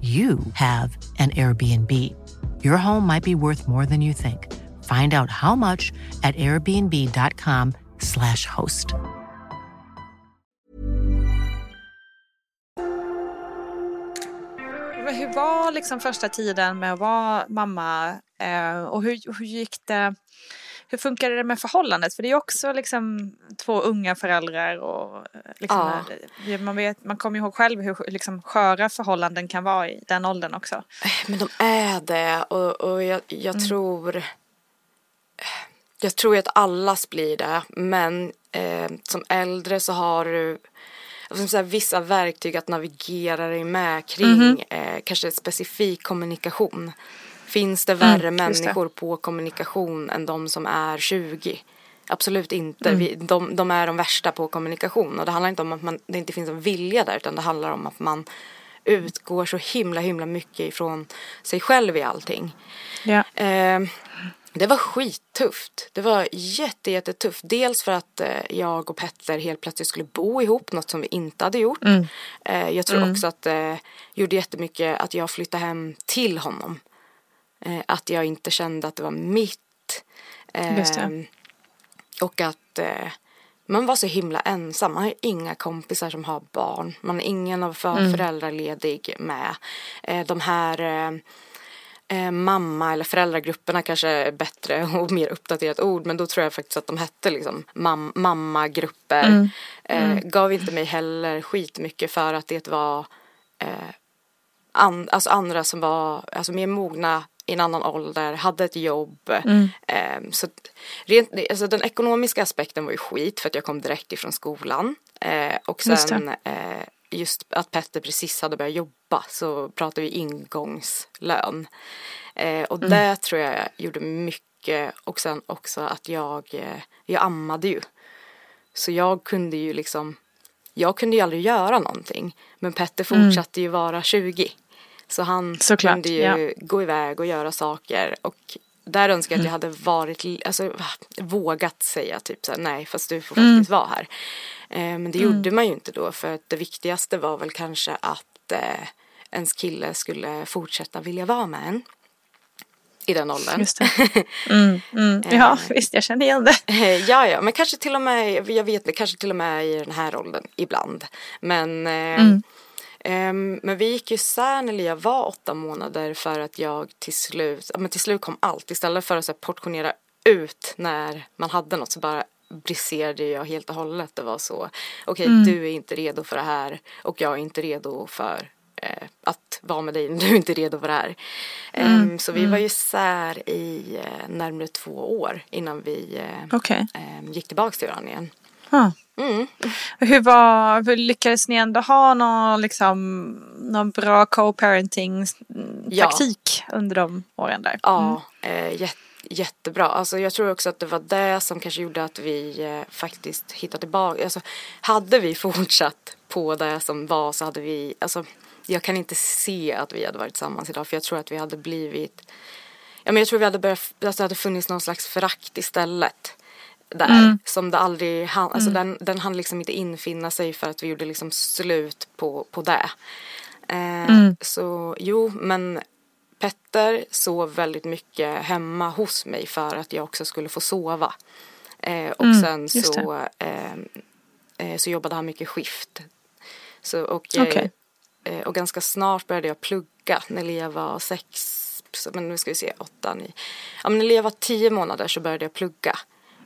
S5: you have an Airbnb. Your home might be worth more than you think. Find out how much at airbnb.com slash host.
S2: Hur var liksom första tiden med att vara mamma eh, och hur, hur gick det? Hur funkade det med förhållandet? För det är också liksom två unga föräldrar och eh, liksom, ja. man, vet, man kommer ihåg själv hur liksom, sköra förhållanden kan vara i den åldern också.
S1: Men de är det och, och jag, jag mm. tror jag tror att allas blir det men eh, som äldre så har du alltså, så vissa verktyg att navigera dig med kring mm -hmm. eh, kanske specifik kommunikation. Finns det värre mm, människor på kommunikation än de som är 20? Absolut inte. Mm. Vi, de, de, är de värsta på kommunikation och det handlar inte om att man, det inte finns en vilja där utan det handlar om att man utgår så himla himla mycket ifrån sig själv i allting.
S2: Ja.
S1: Eh, det var skittufft. Det var jätte, jättetufft. Dels för att eh, jag och Petter helt plötsligt skulle bo ihop, något som vi inte hade gjort. Mm. Eh, jag tror mm. också att det eh, gjorde jättemycket att jag flyttade hem till honom. Eh, att jag inte kände att det var mitt. Eh, och att eh, man var så himla ensam. Man har inga kompisar som har barn. Man är ingen av för mm. föräldraledig med. Eh, de här eh, eh, mamma eller föräldragrupperna kanske är bättre och mer uppdaterat ord men då tror jag faktiskt att de hette liksom mam mammagrupper. Mm. Mm. gav inte mig heller skitmycket för att det var an alltså andra som var alltså mer mogna i en annan ålder, hade ett jobb. Mm. Eh, så rent, alltså den ekonomiska aspekten var ju skit för att jag kom direkt ifrån skolan. Eh, och sen just, just, att Petter precis hade börjat jobba så pratade vi ingångslön. Eh, och mm. det tror jag gjorde mycket och sen också att jag, eh, jag ammade ju. Så jag kunde ju liksom, jag kunde ju aldrig göra någonting. Men Petter mm. fortsatte mm. ju vara 20. Så han Såklart, kunde ju ja. gå iväg och göra saker och där önskar jag att jag mm. hade varit, alltså vågat säga typ så här, nej fast du får mm. faktiskt vara här. Eh, men det mm. gjorde man ju inte då för att det viktigaste var väl kanske att eh, ens kille skulle fortsätta vilja vara med en. I den åldern.
S2: Just det. Mm, mm. Ja eh. visst jag känner igen det.
S1: Eh, ja ja men kanske till och med, jag vet kanske till och med i den här åldern ibland. Men eh, mm. Men vi gick isär när Lia var åtta månader för att jag till slut, men till slut kom allt. Istället för att så portionera ut när man hade något så bara briserade jag helt och hållet. Det var så, okej okay, mm. du är inte redo för det här och jag är inte redo för eh, att vara med dig du är inte redo för det här. Mm. Um, så vi mm. var ju isär i eh, närmare två år innan vi eh,
S2: okay.
S1: eh, gick tillbaka till varandra igen.
S2: Huh. Mm. Hur, var, hur lyckades ni ändå ha någon, liksom, någon bra co-parenting taktik ja. under de åren där?
S1: Ja, mm. eh, jätte, jättebra. Alltså, jag tror också att det var det som kanske gjorde att vi eh, faktiskt hittade tillbaka. Alltså, hade vi fortsatt på det som var så hade vi, alltså, jag kan inte se att vi hade varit tillsammans idag för jag tror att vi hade blivit Ja, men jag tror vi hade börjat, alltså det hade funnits någon slags förakt istället där mm. som det aldrig hann, alltså mm. den, den hann liksom inte infinna sig för att vi gjorde liksom slut på, på det. Eh, mm. Så jo, men Petter sov väldigt mycket hemma hos mig för att jag också skulle få sova. Eh, och mm, sen så, eh, eh, så jobbade han mycket skift. Så, och, eh, okay. Eh, och ganska snart började jag plugga när Lia var sex, men nu ska vi se, åtta, nio. Ja, men när Lia var tio månader så började jag plugga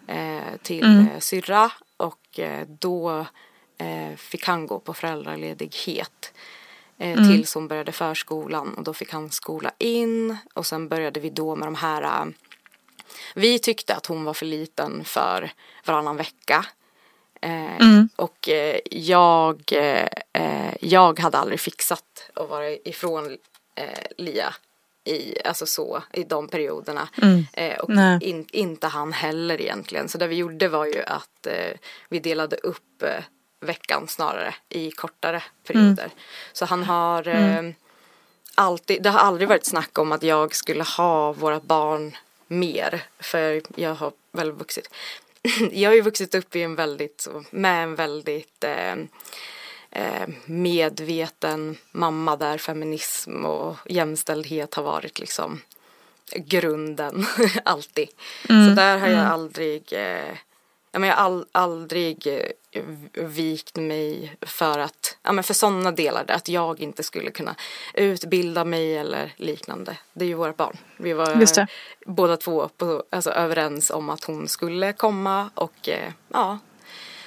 S1: eh, till mm. eh, syrra och eh, då eh, fick han gå på föräldraledighet mm. tills hon började förskolan och då fick han skola in och sen började vi då med de här vi tyckte att hon var för liten för varannan vecka mm. och jag, jag hade aldrig fixat att vara ifrån Lia i, alltså så, i de perioderna.
S2: Mm.
S1: Eh, och in, inte han heller egentligen. Så det vi gjorde var ju att eh, vi delade upp eh, veckan snarare i kortare perioder. Så han har eh, alltid, det har aldrig varit snack om att jag skulle ha våra barn mer. För jag har väl vuxit. jag har ju vuxit upp i en väldigt, med en väldigt eh, medveten mamma där feminism och jämställdhet har varit liksom grunden alltid. Så där har jag aldrig, eh, ja, men jag har all, aldrig eh, vikt mig för att, ja men för sådana delar, att jag inte skulle kunna utbilda mig eller liknande. Det är ju våra barn. Vi var båda två på, alltså, överens om att hon skulle komma och eh, ja.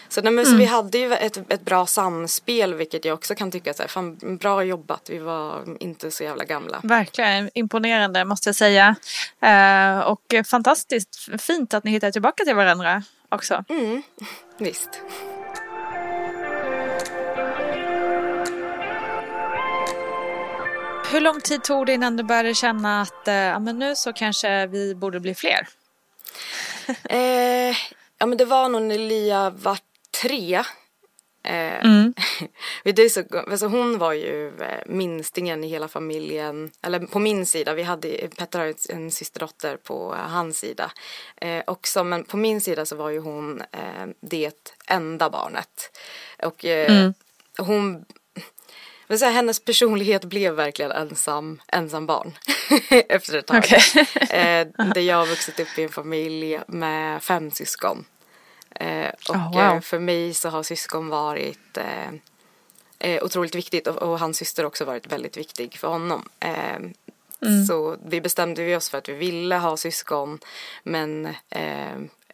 S1: Så, nej, men, så vi hade ju ett, ett bra samspel vilket jag också kan tycka så här, fan, bra jobbat. Vi var inte så jävla gamla.
S2: Verkligen imponerande måste jag säga. Eh, och fantastiskt fint att ni hittar tillbaka till varandra också.
S1: Mm, visst.
S2: Hur lång tid tog det innan du började känna att eh, men nu så kanske vi borde bli fler?
S1: Eh, ja men det var nog när Lia var tre. Eh, det är så, alltså hon var ju eh, minstingen i hela familjen, eller på min sida, vi hade, Petter har en systerdotter på hans sida eh, också, men på min sida så var ju hon eh, det enda barnet. Och eh, hon säga, hennes personlighet blev verkligen ensam, ensam barn efter ett tag.
S2: Okej.
S1: eh, där jag har vuxit upp i en familj med fem syskon. Eh, och
S2: Oh, wow.
S1: eh, för mig så har syskon varit eh, otroligt viktigt och, och hans syster också varit väldigt viktig för honom. Eh, Så vi bestämde vi oss för att vi ville ha syskon men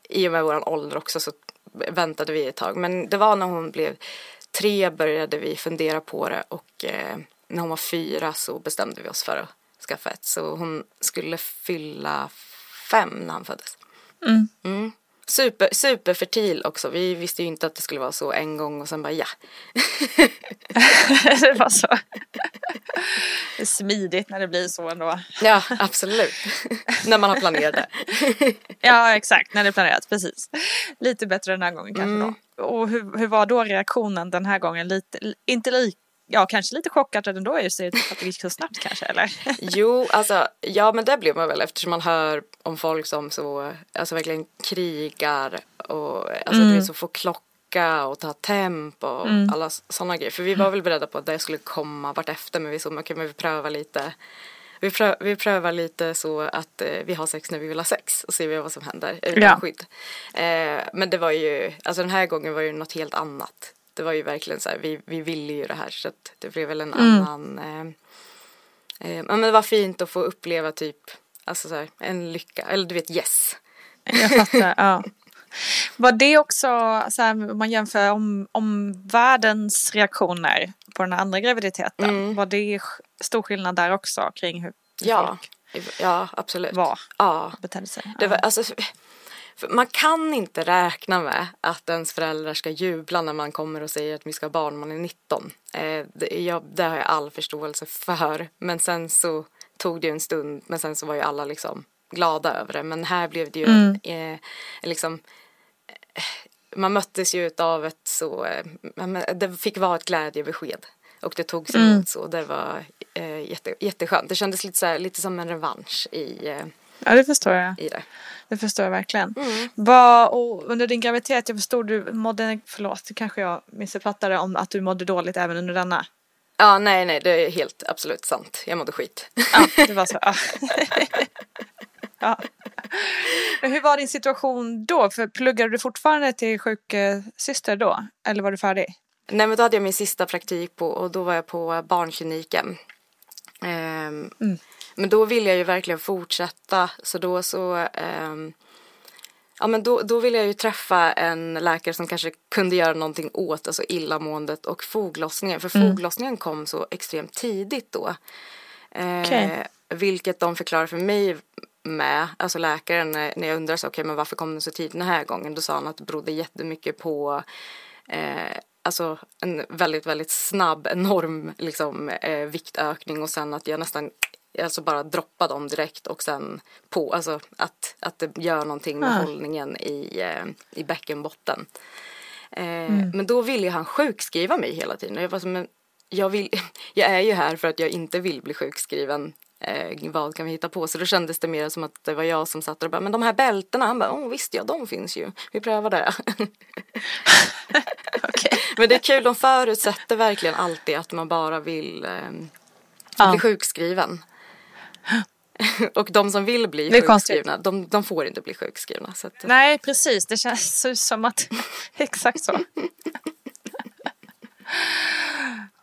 S1: i och med våran ålder också så väntade vi ett tag. Men det var när hon blev tre började vi fundera på det och eh, när hon var fyra så bestämde vi oss för att skaffa ett. Så hon skulle fylla fem när han föddes. Mm. Super, superfertil också. Vi visste ju inte att det skulle vara så en gång och sen bara ja.
S2: det var så. Det är smidigt när det blir så ändå.
S1: Ja, absolut. när man har planerat det.
S2: Ja, exakt. När det är planerat. Precis. Lite bättre den här gången kanske
S1: Mm.
S2: då. Och hur, hur var då reaktionen den här gången? Lite, inte lik, ja, kanske lite chockad ändå just det, att det gick så snabbt kanske, eller?
S1: Jo, alltså ja men det blev man väl eftersom man hör om folk som så, alltså verkligen krigar och alltså du vet så får klocka och ta temp och alla sådana grejer. För vi var väl beredda på att det skulle komma vartefter men vi så, okej men vi prövar lite. Vi, prö, vi prövar lite så att eh, vi har sex när vi vill ha sex och ser vad som händer utan
S2: Ja.
S1: skydd. Eh, men det var ju, alltså den här gången var ju något helt annat. Det var ju verkligen så här, vi, vi ville ju det här så att det blev väl en annan eh, Eh, men det var fint att få uppleva typ alltså så här, en lycka, eller du vet yes.
S2: Jag fattar, ja. Var det också, så här, om man jämför om, om världens reaktioner på den andra graviditeten, var det stor skillnad där också kring hur hur
S1: Ja,
S2: folk
S1: ja absolut.
S2: var,
S1: Ja.
S2: betedde sig?
S1: Det var, alltså, för man kan inte räkna med att ens föräldrar ska jubla när man kommer och säger att vi ska ha barn när man är 19. Eh, det, jag, det har jag all förståelse för. Men sen så tog det ju en stund, men sen så var ju alla liksom glada över det. Men här blev det ju
S2: Mm.
S1: eh, liksom eh, man möttes ju av ett så, eh, det fick vara ett glädjebesked. Och det togs emot
S2: Mm.
S1: så. Det var eh, jätte, jätteskönt. Det kändes lite, så här, lite som en revansch i, eh,
S2: Ja, det förstår jag.
S1: i det.
S2: Det förstår jag verkligen.
S1: Mm.
S2: Vad, och under din graviditet, jag förstod du mådde, förlåt, kanske jag missuppfattade om att du mådde dåligt även under denna.
S1: Ja, nej, nej, det är helt absolut sant. Jag mådde skit.
S2: Ja, det var så. Ja. ja. Hur var din situation då? För pluggade du fortfarande till sjuksyster då? Eller var du färdig?
S1: nej, men då hade jag min sista praktik på och då var jag på barnkliniken. Ehm, Men då ville jag ju verkligen fortsätta så då så ehm, Ja men då, då ville jag ju träffa en läkare som kanske kunde göra någonting åt alltså illamåendet och foglossningen. För foglossningen kom så extremt tidigt då. Eh. Vilket de förklarade för mig med, alltså läkaren, när när jag undrade så, okej men varför kom den så tidigt den här gången? Då sa han att det berodde jättemycket på eh, alltså en väldigt, väldigt snabb, enorm liksom, eh, viktökning och sen att jag nästan alltså bara droppa dem direkt och sen på, alltså att, att det gör någonting med
S2: Ah.
S1: hållningen i, eh, i bäckenbotten. Eh,
S2: Mm.
S1: Men då ville han sjukskriva mig hela tiden jag var som, men jag, vill, jag är ju här för att jag inte vill bli sjukskriven. Eh, vad kan vi hitta på? Så då kändes det mer som att det var jag som satt där och bara, men de här bältena, han bara, åh visst ja, de finns ju, vi prövar det. Men det är kul, de förutsätter verkligen alltid att man bara vill eh,
S2: Ja.
S1: bli sjukskriven. och de som vill bli sjukskrivna, de, de får inte bli sjukskrivna. Så att,
S2: Nej, precis. Det känns som att... Exakt så.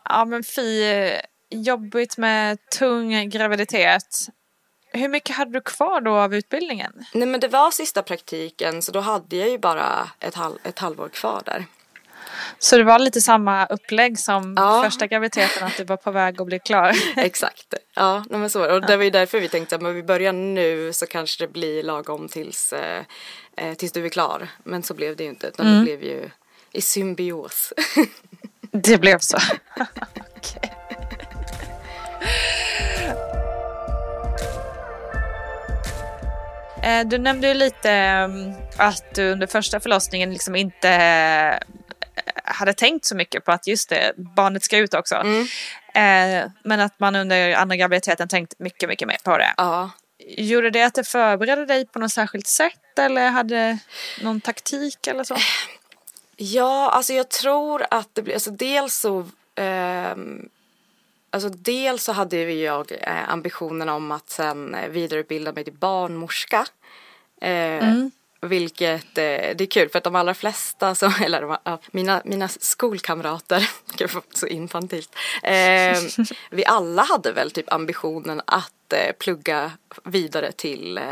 S2: ja, men fy. Jobbigt med tung graviditet. Hur mycket hade du kvar då av utbildningen?
S1: Nej men det var sista praktiken så då hade jag ju bara ett, halv, ett halvår kvar där.
S2: Så det var lite samma upplägg som
S1: Ja.
S2: första graviditeten, att du var på väg att bli klar.
S1: Exakt. Ja, men så. Och det var ju därför vi tänkte att men vi börjar nu så kanske det blir lagom tills, eh, eh, tills du är klar. Men så blev det ju inte utan
S2: Mm.
S1: det blev ju i symbios.
S2: Det blev så. Okej. Eh, Du nämnde ju lite mm, att du under första förlossningen liksom inte hade tänkt så mycket på att just det, barnet ska ut också. Eh, Men att man under andra graviditeten tänkt mycket, mycket mer på det.
S1: ja.
S2: Gjorde det att det förberedde dig på något särskilt sätt eller hade någon taktik eller så?
S1: Ja, alltså jag tror att det blir, alltså dels så ehm, Alltså dels så hade ju jag eh, ambitionen om att sen eh, vidareutbilda mig till barnmorska. Eh, Vilket eh, det är kul för att de allra flesta, så, eller de, ja, mina, mina skolkamrater, gud så infantilt. Eh, vi alla hade väl typ ambitionen att eh, plugga vidare till eh,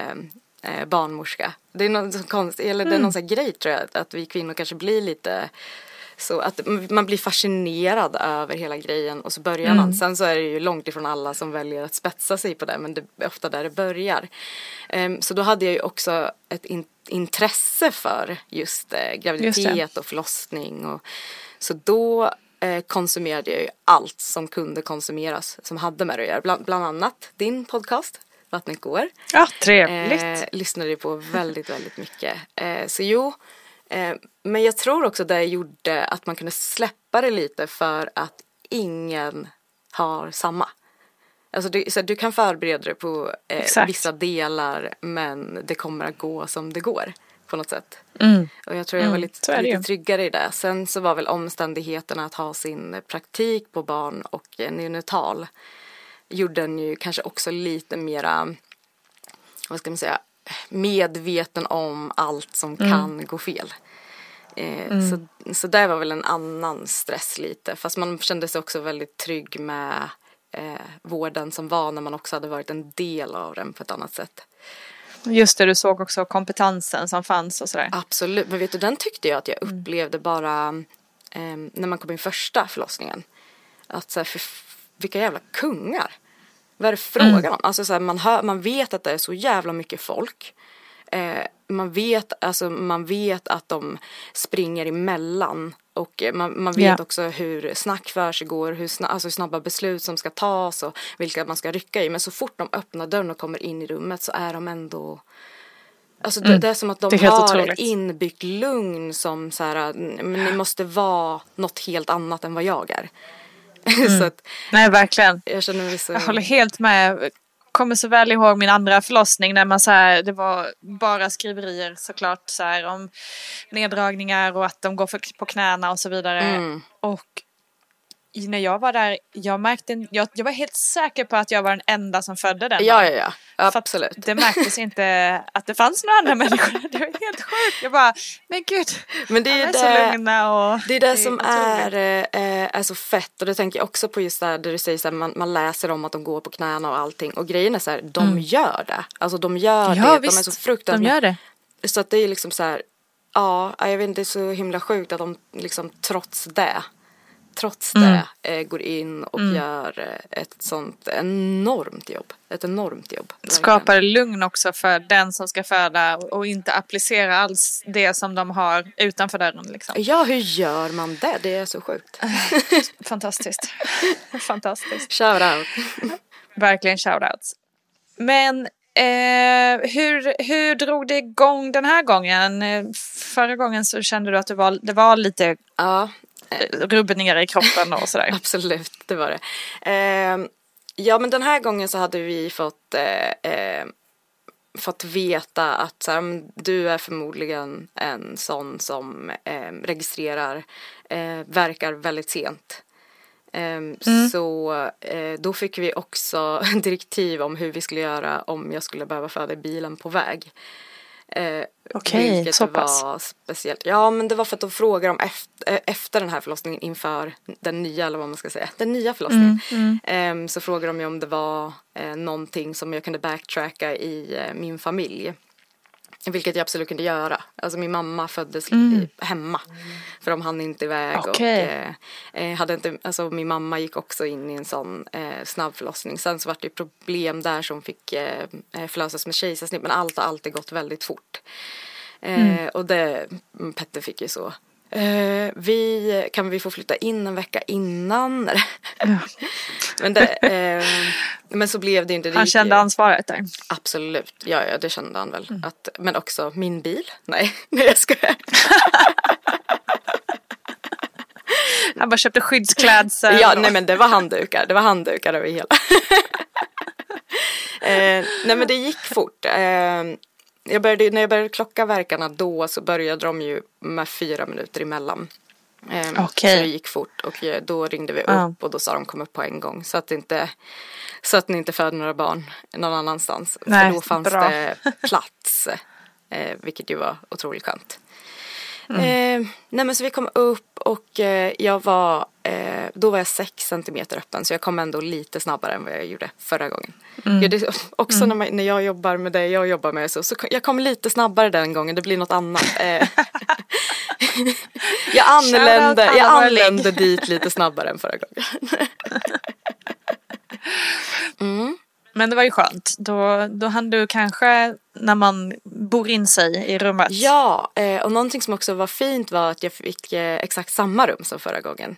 S1: eh, barnmorska. Det är någon sån konst, eller det är någon här grej tror jag, att vi kvinnor kanske blir lite så att man blir fascinerad över hela grejen och så börjar man. Sen så är det ju långt ifrån alla som väljer att spetsa sig på det men det är ofta där det börjar. Ehm, så då hade jag ju också ett in- intresse för just eh, graviditet och förlossning. Och, så då eh, konsumerade jag ju allt som kunde konsumeras som hade med det att göra. Bland, bland annat din podcast Vattnet går.
S2: Ja, trevligt.
S1: Eh, lyssnade på väldigt, väldigt mycket. Eh, så jo, men jag tror också det gjorde att man kunde släppa det lite för att ingen har samma. Alltså du, så du kan förbereda dig på eh, vissa delar men det kommer att gå som det går på något sätt.
S2: Mm.
S1: Och jag tror jag var
S2: Mm,
S1: lite, lite tryggare i det. Sen så var väl omständigheterna att ha sin praktik på barn och eh, neonatal gjorde den ju kanske också lite mera, vad ska man säga, medveten om allt som
S2: Mm.
S1: kan gå fel. Eh, så, så det var väl en annan stress lite. Fast man kände sig också väldigt trygg med eh, vården som var när man också hade varit en del av den på ett annat sätt.
S2: Just det, du såg också kompetensen som fanns och sådär.
S1: Absolut, men vet du den tyckte jag att jag upplevde bara eh, när man kom in första förlossningen. Att så här, för, vilka jävla kungar. Vad är det frågan om? Alltså så här, man, hör, man vet att det är så jävla mycket folk. Eh, man, vet, alltså, man vet att de springer emellan. Och eh, man, man vet
S2: Ja.
S1: också hur snack för sig går, hur, sna, alltså hur snabba beslut som ska tas och vilka man ska rycka i. Men så fort de öppnar dörren och kommer in i rummet så är de ändå Alltså det, det är som att de
S2: Mm.
S1: Har
S2: otroligt.
S1: ett inbyggt lugn som så här, men ni måste vara något helt annat än vad jag är. Så att
S2: Nej, verkligen.
S1: jag känner mig så...
S2: Jag håller helt med. Kommer så väl ihåg min andra förlossning när man så här, det var bara skriverier såklart så här om neddragningar och att de går på knäna och så vidare.
S1: Mm.
S2: Och när jag var där, jag märkte, jag, jag var helt säker på att jag var den enda som födde den.
S1: Ja, ja, ja. Absolut.
S2: Det märktes inte att det fanns några andra människor. Det var helt sjukt. Jag bara, men gud.
S1: Men det är
S2: alla är så
S1: det,
S2: lugna och...
S1: det, är det som
S2: otroligt.
S1: är, eh, är så fett och det tänker jag också på just där, där du säger så här, man, man läser om att de går på knäna och allting och grejen är så här, de gör det. Alltså de gör
S2: Mm. Ja,
S1: det,
S2: visst.
S1: de är så fruktansvärt
S2: De gör det.
S1: Så att det är liksom så här, ja, jag vet inte, det är så himla sjukt att de liksom trots det, trots
S2: Mm.
S1: det eh, går in och gör eh, ett sånt enormt jobb. Ett enormt jobb. verkligen.
S2: skapar lugn också för den som ska föda och- inte applicera alls det som de har utanför dörren. Liksom.
S1: Ja, hur gör man det? Det är så sjukt.
S2: Fantastiskt. Fantastiskt.
S1: Shout out.
S2: Verkligen shoutouts. Men eh, hur, hur drog det igång den här gången? Förra gången så kände du att det var, det var lite
S1: Ja,
S2: rubbningar i kroppen och sådär.
S1: absolut, det var det. Eh, ja, men den här gången så hade vi fått, eh, eh, fått veta att så här, du är förmodligen en sån som eh, registrerar eh, verkar väldigt sent. Ehm, Så eh, då fick vi också direktiv om hur vi skulle göra om jag skulle behöva föda i bilen på väg. Eh,
S2: Okej,
S1: vilket
S2: så pass.
S1: var speciellt. Ja, men det var för att de frågade om efter, eh, efter den här förlossningen inför den nya, eller vad man ska säga, den nya förlossningen.
S2: Mm,
S1: Ehm, så frågade de ju om det var eh, någonting som jag kunde backtracka i eh, min familj. Vilket jag absolut kunde göra. Alltså min mamma föddes i, hemma. För de hann inte iväg.
S2: Mm. Okej.
S1: Och, eh, eh, hade inte, alltså min mamma gick också in i en sån eh, snabb förlossning. Sen så var det problem där som fick eh, eh, förlösas med kejsarsnitt. Men allt har alltid gått väldigt fort. Eh, Och det, mm, Petter fick ju så. Eh, vi, kan vi få flytta in en vecka innan? men, det, eh, men så blev det inte. Det
S2: Han kände
S1: ju-
S2: ansvaret där.
S1: Absolut, ja, ja det kände han väl. Att, men också min bil. Nej, nej jag skojar.
S2: Han bara köpte skyddsklädsel.
S1: Ja, nej men det var handdukar. Det var handdukar över hela. eh, nej men det gick fort. Jag började, när jag började klocka verkarna då så började de ju med fyra minuter emellan. Eh,
S2: Okej.
S1: Så det gick fort och eh, då ringde vi upp och då sa de kom upp på en gång. Så att, inte, så att ni inte föder några barn någon annanstans.
S2: Nej,
S1: För då fanns
S2: bra.
S1: det plats. Eh, vilket ju var otroligt skönt.
S2: Mm.
S1: Eh, nej men så vi kom upp och eh, jag var, eh, då var jag sex centimeter öppen så jag kom ändå lite snabbare än vad jag gjorde förra gången.
S2: Mm.
S1: Ja, det, också när, man, när jag jobbar med det jag jobbar med så, så jag kom lite snabbare den gången, det blir något annat. Eh, jag anlände, jag anlände dit lite snabbare än förra gången.
S2: Men det var ju skönt. Då, då hann du kanske när man bor in sig i rummet.
S1: Ja, eh, och någonting som också var fint var att jag fick eh, exakt samma rum som förra gången.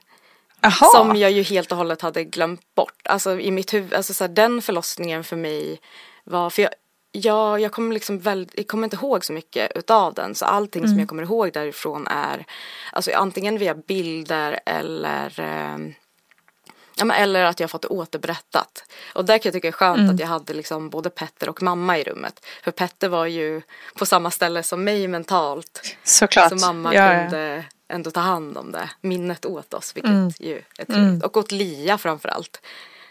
S2: Jaha.
S1: Som jag ju helt och hållet hade glömt bort. Alltså i mitt huvud, alltså så här, den förlossningen för mig var, för jag, jag, jag kommer liksom väl, jag kommer inte ihåg så mycket utav den. Så allting som jag kommer ihåg därifrån är, alltså antingen via bilder eller eh, Ja, men eller att jag fått det återberättat. Och där kan jag tycka det är skönt att jag hade liksom både Petter och mamma i rummet. För Petter var ju på samma ställe som mig mentalt.
S2: Såklart.
S1: Så mamma
S2: Ja, ja.
S1: kunde ändå ta hand om det. Minnet åt oss, vilket ju är trevligt. Och åt Lia framför allt.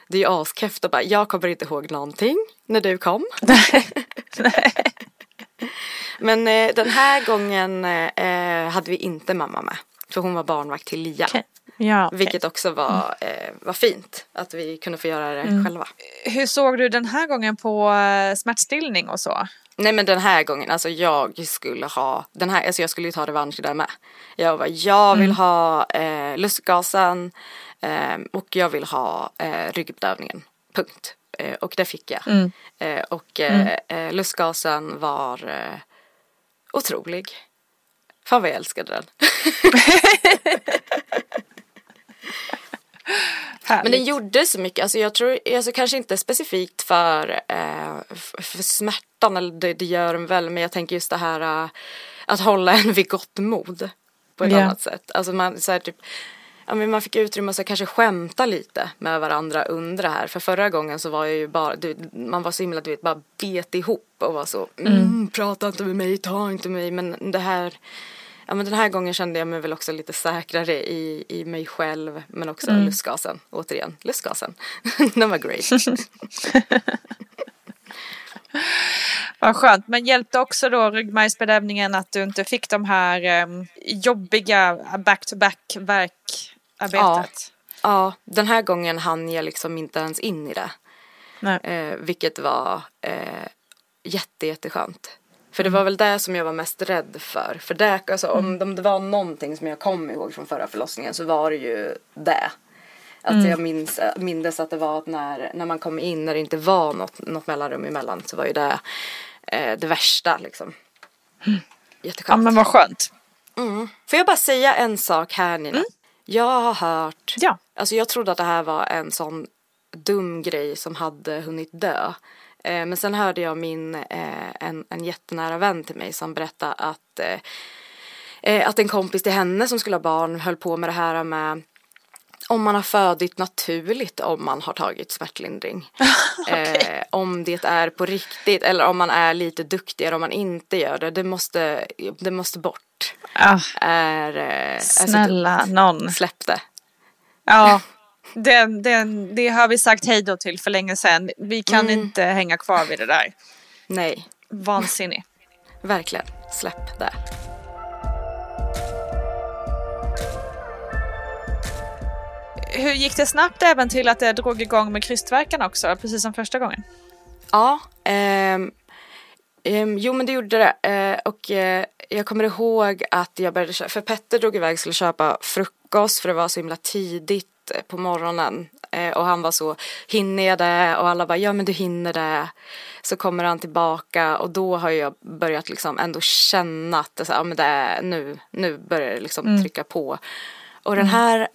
S1: Det är ju askräft och bara, jag kommer inte ihåg någonting när du kom. Men eh, den här gången eh, hade vi inte mamma med. För hon var barnvakt till Lia.
S2: Okej. Ja, okej.
S1: Vilket också var, eh, var fint. Att vi kunde få göra det själva.
S2: Hur såg du den här gången på eh, smärtstillning och så?
S1: Nej men den här gången, alltså jag skulle ha, den här, alltså jag skulle ju ta revansch där med. Jag var, jag vill ha eh, lustgasen eh, och jag vill ha eh, ryggbedövningen. Punkt. Eh, och det fick jag. Eh, och eh, eh, lustgasen var otrolig. Fan vad jag älskade den. Men den gjorde så mycket, alltså jag tror, alltså kanske inte specifikt för, eh, för smärtan, eller det, det gör den väl, men jag tänker just det här eh, att hålla en vid gott mod på ett
S2: Ja.
S1: annat sätt. Alltså man, så här, typ, ja, men man fick utrymme att kanske skämta lite med varandra under det här. För förra gången så var jag ju bara, du, man var så himla, du vet, bara bet ihop och var så, mm, prata inte med mig, ta inte mig, men det här Ja men den här gången kände jag mig väl också lite säkrare i, i mig själv men också lustgasen, återigen lustgasen. Den var great.
S2: Vad skönt. Men hjälpte också då ryggmärgsbedövningen att du inte fick de här em, jobbiga back-to-back verkarbetet?
S1: Ja, den här gången hann jag liksom inte ens in i det. Eh, vilket var eh, jätte, jätteskönt. För det var väl det som jag var mest rädd för. För det, alltså, om, om det var någonting som jag kom ihåg från förra förlossningen så var det ju det. Att jag minns, mindes att det var att när, när man kom in när det inte var något, något mellanrum emellan så var ju det eh, det värsta liksom. Jätteskönt.
S2: Ja men vad skönt.
S1: Får jag bara säga en sak här Nina? Jag har hört,
S2: Ja.
S1: alltså jag trodde att det här var en sån dum grej som hade hunnit dö. Eh, men sen hörde jag min, eh, en, en jättenära vän till mig som berättade att, eh, att en kompis till henne som skulle ha barn höll på med det här med om man har födit naturligt om man har tagit smärtlindring. okay. eh, om det är på riktigt eller om man är lite duktigare om man inte gör det. Det måste, det måste bort.
S2: Ah,
S1: är, eh,
S2: snälla är någon.
S1: Släpp det.
S2: Ja, det, det, det har vi sagt hej då till för länge sedan. Vi kan mm. inte hänga kvar vid det där.
S1: Nej.
S2: Vansinnig.
S1: Verkligen. Släpp det.
S2: Hur gick det snabbt även till att det drog igång med krystverkan också, precis som första gången?
S1: Ja, um, um, jo men det gjorde det. Uh, och uh, jag kommer ihåg att jag började köpa, för Petter drog iväg och skulle köpa frukost för det var så himla tidigt på morgonen eh, och han var så, hinner jag det? Och alla bara, ja men du hinner det. Så kommer han tillbaka och då har jag börjat liksom ändå känna att det, så, ja, men det är, nu, nu börjar det liksom mm. trycka på. Och den här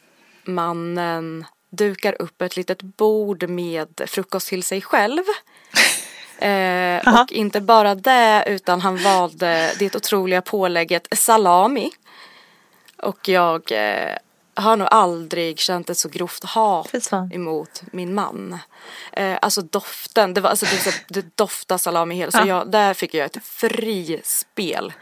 S1: mannen dukar upp ett litet bord med frukost till sig själv. Eh, och inte bara det utan han valde det otroliga pålägget salami. Och jag eh, har nog aldrig känt ett så grovt hat emot min man. Eh, alltså doften, det, var, alltså det, det doftade salami hela, så ja. jag, där fick jag ett frispel.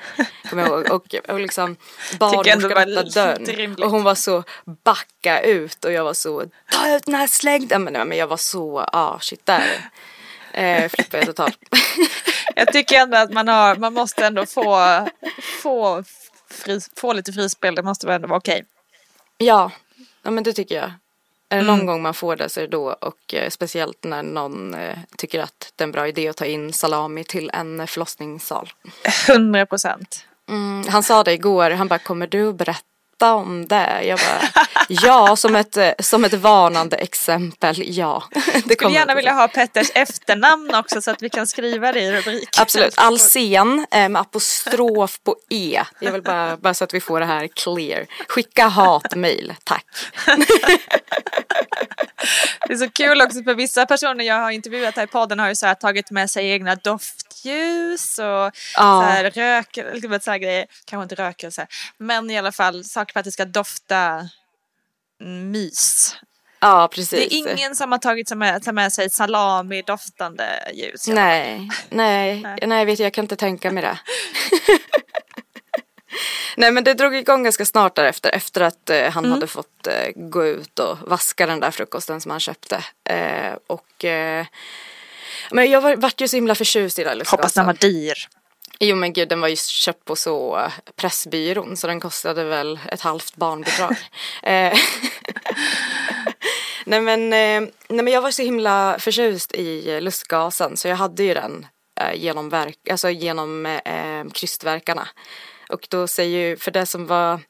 S1: Kommer jag ihåg. Och, och liksom barnmorskan öppnade dörren och hon var så backa ut och jag var så ta ut den här slängden. Men, men jag var så, ah shit där eh, flippade jag totalt.
S2: jag tycker ändå att man, har, man måste ändå få, få, fri, få lite frispel, det måste ändå vara okej. Okay.
S1: Ja, ja men det tycker jag. Är det någon mm. gång man får det så är det då och eh, speciellt när någon eh, tycker att det är en bra idé att ta in salami till en förlossningssal.
S2: Hundra procent.
S1: Mm, han sa det igår, han bara kommer du berätta berätta om det? Jag bara, ja, som ett, som ett varnande exempel, ja.
S2: Det skulle gärna vilja ha Petters efternamn också så att vi kan skriva det i rubriken.
S1: Absolut, Alsen eh, med apostrof på E. Jag vill bara, bara så att vi får det här clear. Skicka hatmejl, tack.
S2: Det är så kul också för vissa personer jag har intervjuat här i podden har ju så här tagit med sig egna doftljus och ja. så här rök, liksom så här grejer. Kanske inte rökelse, men i alla fall saker för att det ska dofta mys.
S1: Ja, precis.
S2: Det är ingen som har tagit med, med sig salami-doftande ljus.
S1: Nej, nej, nej, nej, vet jag, kan inte tänka mig det. Nej men det drog igång ganska snart därefter efter att eh, han mm. hade fått eh, gå ut och vaska den där frukosten som han köpte. Eh, och eh, men jag var, vart ju så himla förtjust i lustgasen.
S2: Hoppas den var dyr.
S1: Jo men gud den var ju köpt på så eh, Pressbyrån så den kostade väl ett halvt barnbidrag. Eh, nej, men, nej men jag var så himla förtjust i lustgasen så jag hade ju den genom, verk, alltså genom eh, krystverkarna. Och då säger ju, för det som var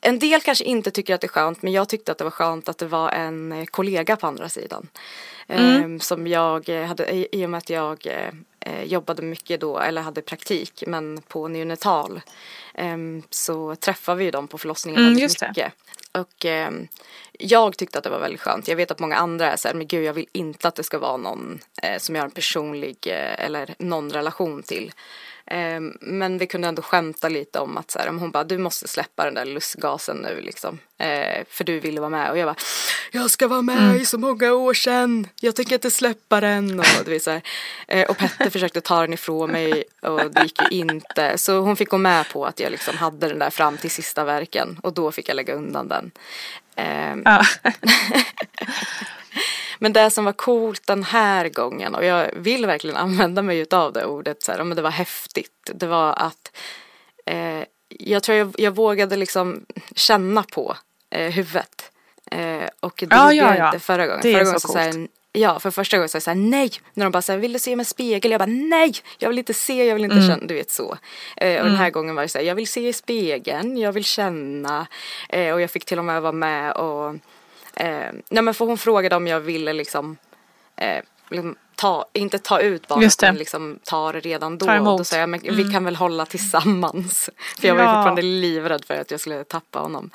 S1: en del kanske inte tycker att det är skönt men jag tyckte att det var skönt att det var en eh, kollega på andra sidan. Mm. Eh, som jag hade, i och med att jag eh, jobbade mycket då, eller hade praktik men på neonatal. Eh, så träffade vi dem på förlossningen mm, väldigt mycket. Det. Och eh, jag tyckte att det var väldigt skönt. Jag vet att många andra är så här, men gud jag vill inte att det ska vara någon eh, som jag har en personlig eller någon relation till. Ehm, men vi kunde ändå skämta lite om att så här, hon bara du måste släppa den där lustgasen nu liksom. Eh, för du ville vara med och jag bara jag ska vara med mm. i så många år sedan. Jag tänker inte släppa den. Och, det här. Eh, och Petter försökte ta den ifrån mig och det gick ju inte. Så hon fick gå med på att jag liksom hade den där fram till sista verken och då fick jag lägga undan den. Eh, ja. Men det som var coolt den här gången och jag vill verkligen använda mig av det ordet så här, men det var häftigt. Det var att eh, jag tror jag, jag vågade liksom känna på eh, huvudet. Eh, och det
S2: ja, ja, ja. inte
S1: förra gången.
S2: Det
S1: förra
S2: är
S1: gången
S2: så, så
S1: coolt. Ja, för första gången sa jag så här, nej. När de bara så här, vill du se med spegel? Jag bara nej, jag vill inte se, jag vill inte mm. känna, du vet så. Eh, och mm. den här gången var det så här, jag vill se i spegeln, jag vill känna. Eh, och jag fick till och med vara med och Eh, nej men för hon frågade om jag ville liksom, eh, liksom ta, inte ta ut barnet men liksom ta det redan då. Då sa jag men mm. vi kan väl hålla tillsammans. För jag var fortfarande livrädd för att jag skulle tappa honom.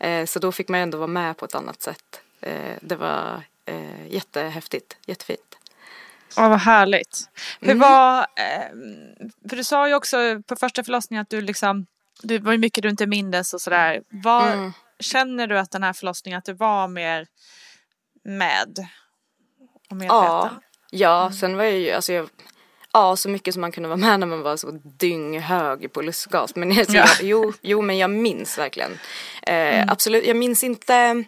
S1: Eh, så då fick man ju ändå vara med på ett annat sätt. Eh, det var eh, jättehäftigt, jättefint.
S2: Ja, vad härligt. Hur
S1: Mm.
S2: var, eh, för du sa ju också på första förlossningen att du liksom, det var ju mycket du inte mindes och sådär. Var,
S1: Mm.
S2: Känner du att den här förlossningen, att du var mer med? Och medveten?
S1: Ja, ja sen var jag ju, alltså jag, ja så mycket som man kunde vara med när man var så dynghög på lustgas. Men jag,
S2: Ja.
S1: jo, jo, men jag minns verkligen. Eh, Absolut, jag minns inte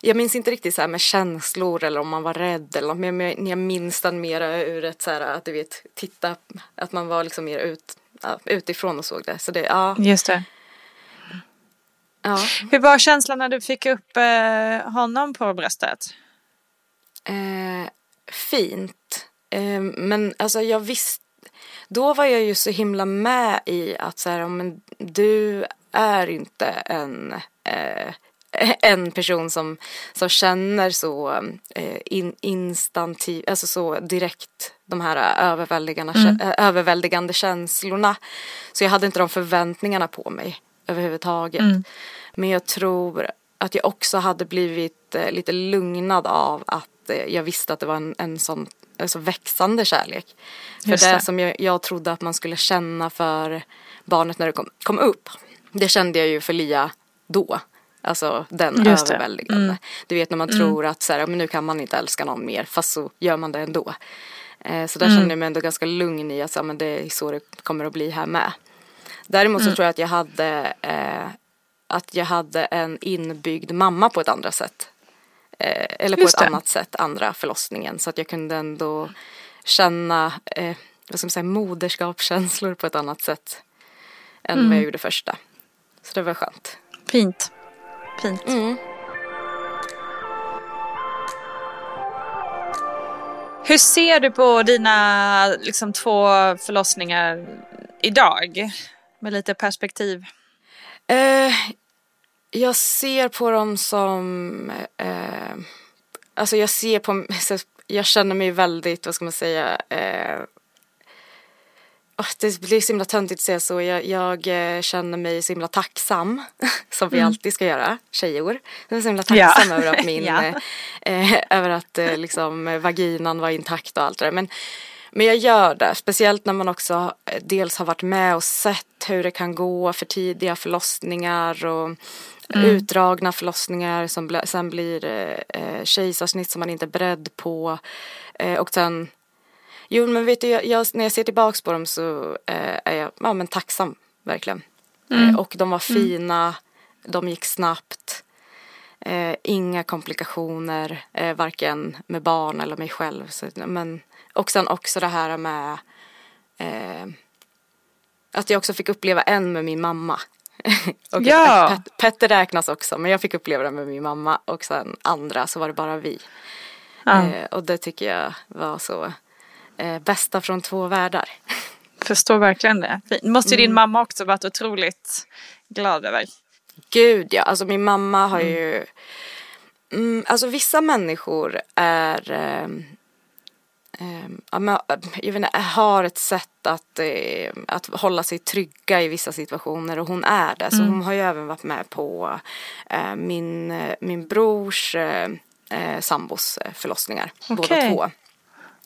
S1: jag minns inte riktigt så här med känslor eller om man var rädd eller något, men jag, jag minns den mera ur ett så här att du vet titta att man var liksom mer ut, ja, utifrån och såg det. Så det, ja,
S2: Just det.
S1: Ja.
S2: Hur var känslan när du fick upp eh, honom på bröstet?
S1: Eh, fint. Eh, men alltså jag visste, då var jag ju så himla med i att så här, men du är inte en, eh, en person som, som känner så eh, in, instantiv, alltså så direkt de här överväldigande, kä- eh, överväldigande känslorna. Så jag hade inte de förväntningarna på mig överhuvudtaget. Men jag tror att jag också hade blivit eh, lite lugnad av att eh, jag visste att det var en, en sån alltså växande kärlek. För
S2: Just
S1: det,
S2: det.
S1: som jag, jag trodde att man skulle känna för barnet när det kom, kom upp. Det kände jag ju för Lia då. Alltså den
S2: Just
S1: överväldigande. Du vet när man tror att så här, men nu kan man inte älska någon mer fast så gör man det ändå. Eh, så där kände jag mig ändå ganska lugn i att så, men det är så det kommer att bli här med. Däremot så tror jag att jag hade eh, att jag hade en inbyggd mamma på ett andra sätt. Eh, eller på
S2: Just
S1: ett
S2: det.
S1: annat sätt andra förlossningen. Så att jag kunde ändå känna eh, vad ska man säga, moderskapskänslor på ett annat sätt. Än
S2: Mm.
S1: vad jag gjorde första. Så det var skönt.
S2: Fint. Fint.
S1: Mm.
S2: Hur ser du på dina liksom, två förlossningar idag? Med lite perspektiv.
S1: Eh, jag ser på dem som, eh, alltså jag ser på, jag känner mig väldigt, vad ska man säga, eh, åh, det blir så himla töntigt att säga så, jag, jag eh, känner mig så himla tacksam, som vi alltid ska göra, tjejor. Jag är så himla tacksam
S2: Ja.
S1: över att min,
S2: Ja.
S1: eh, eh, över att liksom vaginan var intakt och allt det där. Men, men jag gör det, speciellt när man också eh, dels har varit med och sett hur det kan gå för tidiga förlossningar och utdragna förlossningar som sen blir eh, eh, kejsarsnitt som man inte är beredd på. Eh, och sen, jo men vet du, jag, jag, när jag ser tillbaks på dem så eh, är jag ja, men tacksam, verkligen. Eh, och de var fina, de gick snabbt. Eh, inga komplikationer, eh, varken med barn eller mig själv. Så, men, och sen också det här med eh, att jag också fick uppleva en med min mamma. och
S2: Ja.
S1: Pet, Petter räknas också, men jag fick uppleva det med min mamma och sen andra så var det bara vi.
S2: Ja.
S1: Eh, och det tycker jag var så eh, bästa från två världar.
S2: Förstår verkligen det. Måste ju
S1: Mm.
S2: din mamma också varit otroligt glad över.
S1: Gud ja, alltså min mamma har ju mm, Alltså vissa människor är men, äh, jag vet inte, har ett sätt att, eh, att hålla sig trygga i vissa situationer och hon är det. Så hon har ju även varit med på eh, min, eh, min brors eh, eh, sambos eh, förlossningar. Båda
S2: Okej.
S1: två.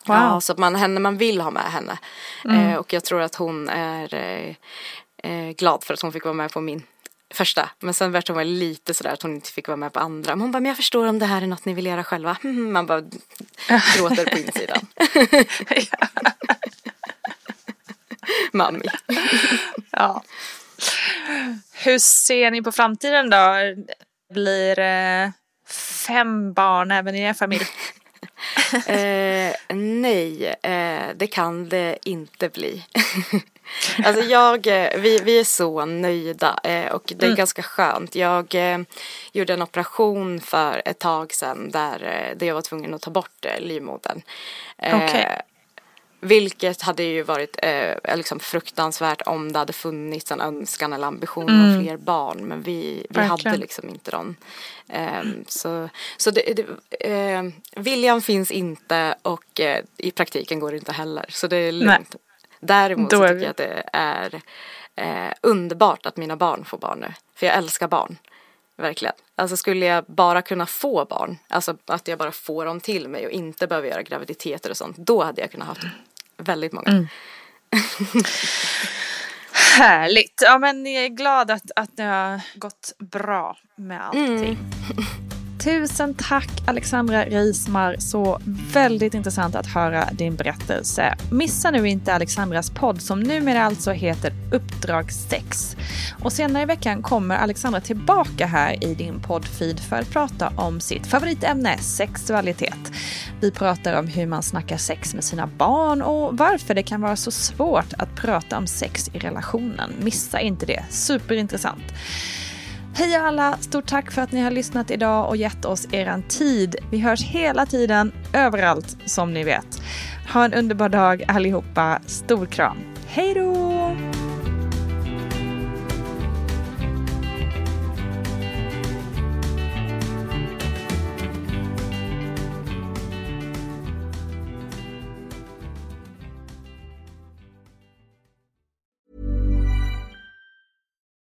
S2: Wow.
S1: Ja, så att man, henne, man vill ha med henne. Eh, och jag tror att hon är eh, eh, glad för att hon fick vara med på min första. Men sen vart hon väl lite sådär att hon inte fick vara med på andra. Men hon bara, men jag förstår om det här är något ni vill göra själva. Man bara gråter på insidan. Mami.
S2: Ja. Hur ser ni på framtiden då? Blir det fem barn även i er familj?
S1: Eh, nej, eh, det kan det inte bli. Alltså jag, eh, vi, vi är så nöjda eh, och det är ganska skönt. Jag eh, gjorde en operation för ett tag sedan där, jag var tvungen att ta bort livmodern.
S2: Okej.
S1: Vilket hade ju varit eh, liksom fruktansvärt om det hade funnits en önskan eller ambition om fler barn. Men vi, vi hade liksom inte dem. Ehm, Så, så det, det, eh, viljan finns inte och eh, i praktiken går det inte heller. Så det är lugnt. Däremot så tycker jag att det är eh, underbart att mina barn får barn nu. För jag älskar barn. Verkligen. Alltså skulle jag bara kunna få barn, alltså att jag bara får dem till mig och inte behöver göra graviditeter och sånt, då hade jag kunnat ha väldigt många. Mm.
S2: Härligt. Ja, men jag är glad att, att det har gått bra med allting. Mm. Tusen tack Alexandra Reismar. Så väldigt intressant att höra din berättelse. Missa nu inte Alexandras podd som numera alltså heter Uppdrag 6. Och senare i veckan kommer Alexandra tillbaka här i din poddfeed för att prata om sitt favoritämne sexualitet. Vi pratar om hur man snackar sex med sina barn och varför det kan vara så svårt att prata om sex i relationen. Missa inte det. Superintressant. Hej alla! Stort tack för att ni har lyssnat idag och gett oss er tid. Vi hörs hela tiden, överallt som ni vet. Ha en underbar dag allihopa. Stor kram. Hej då!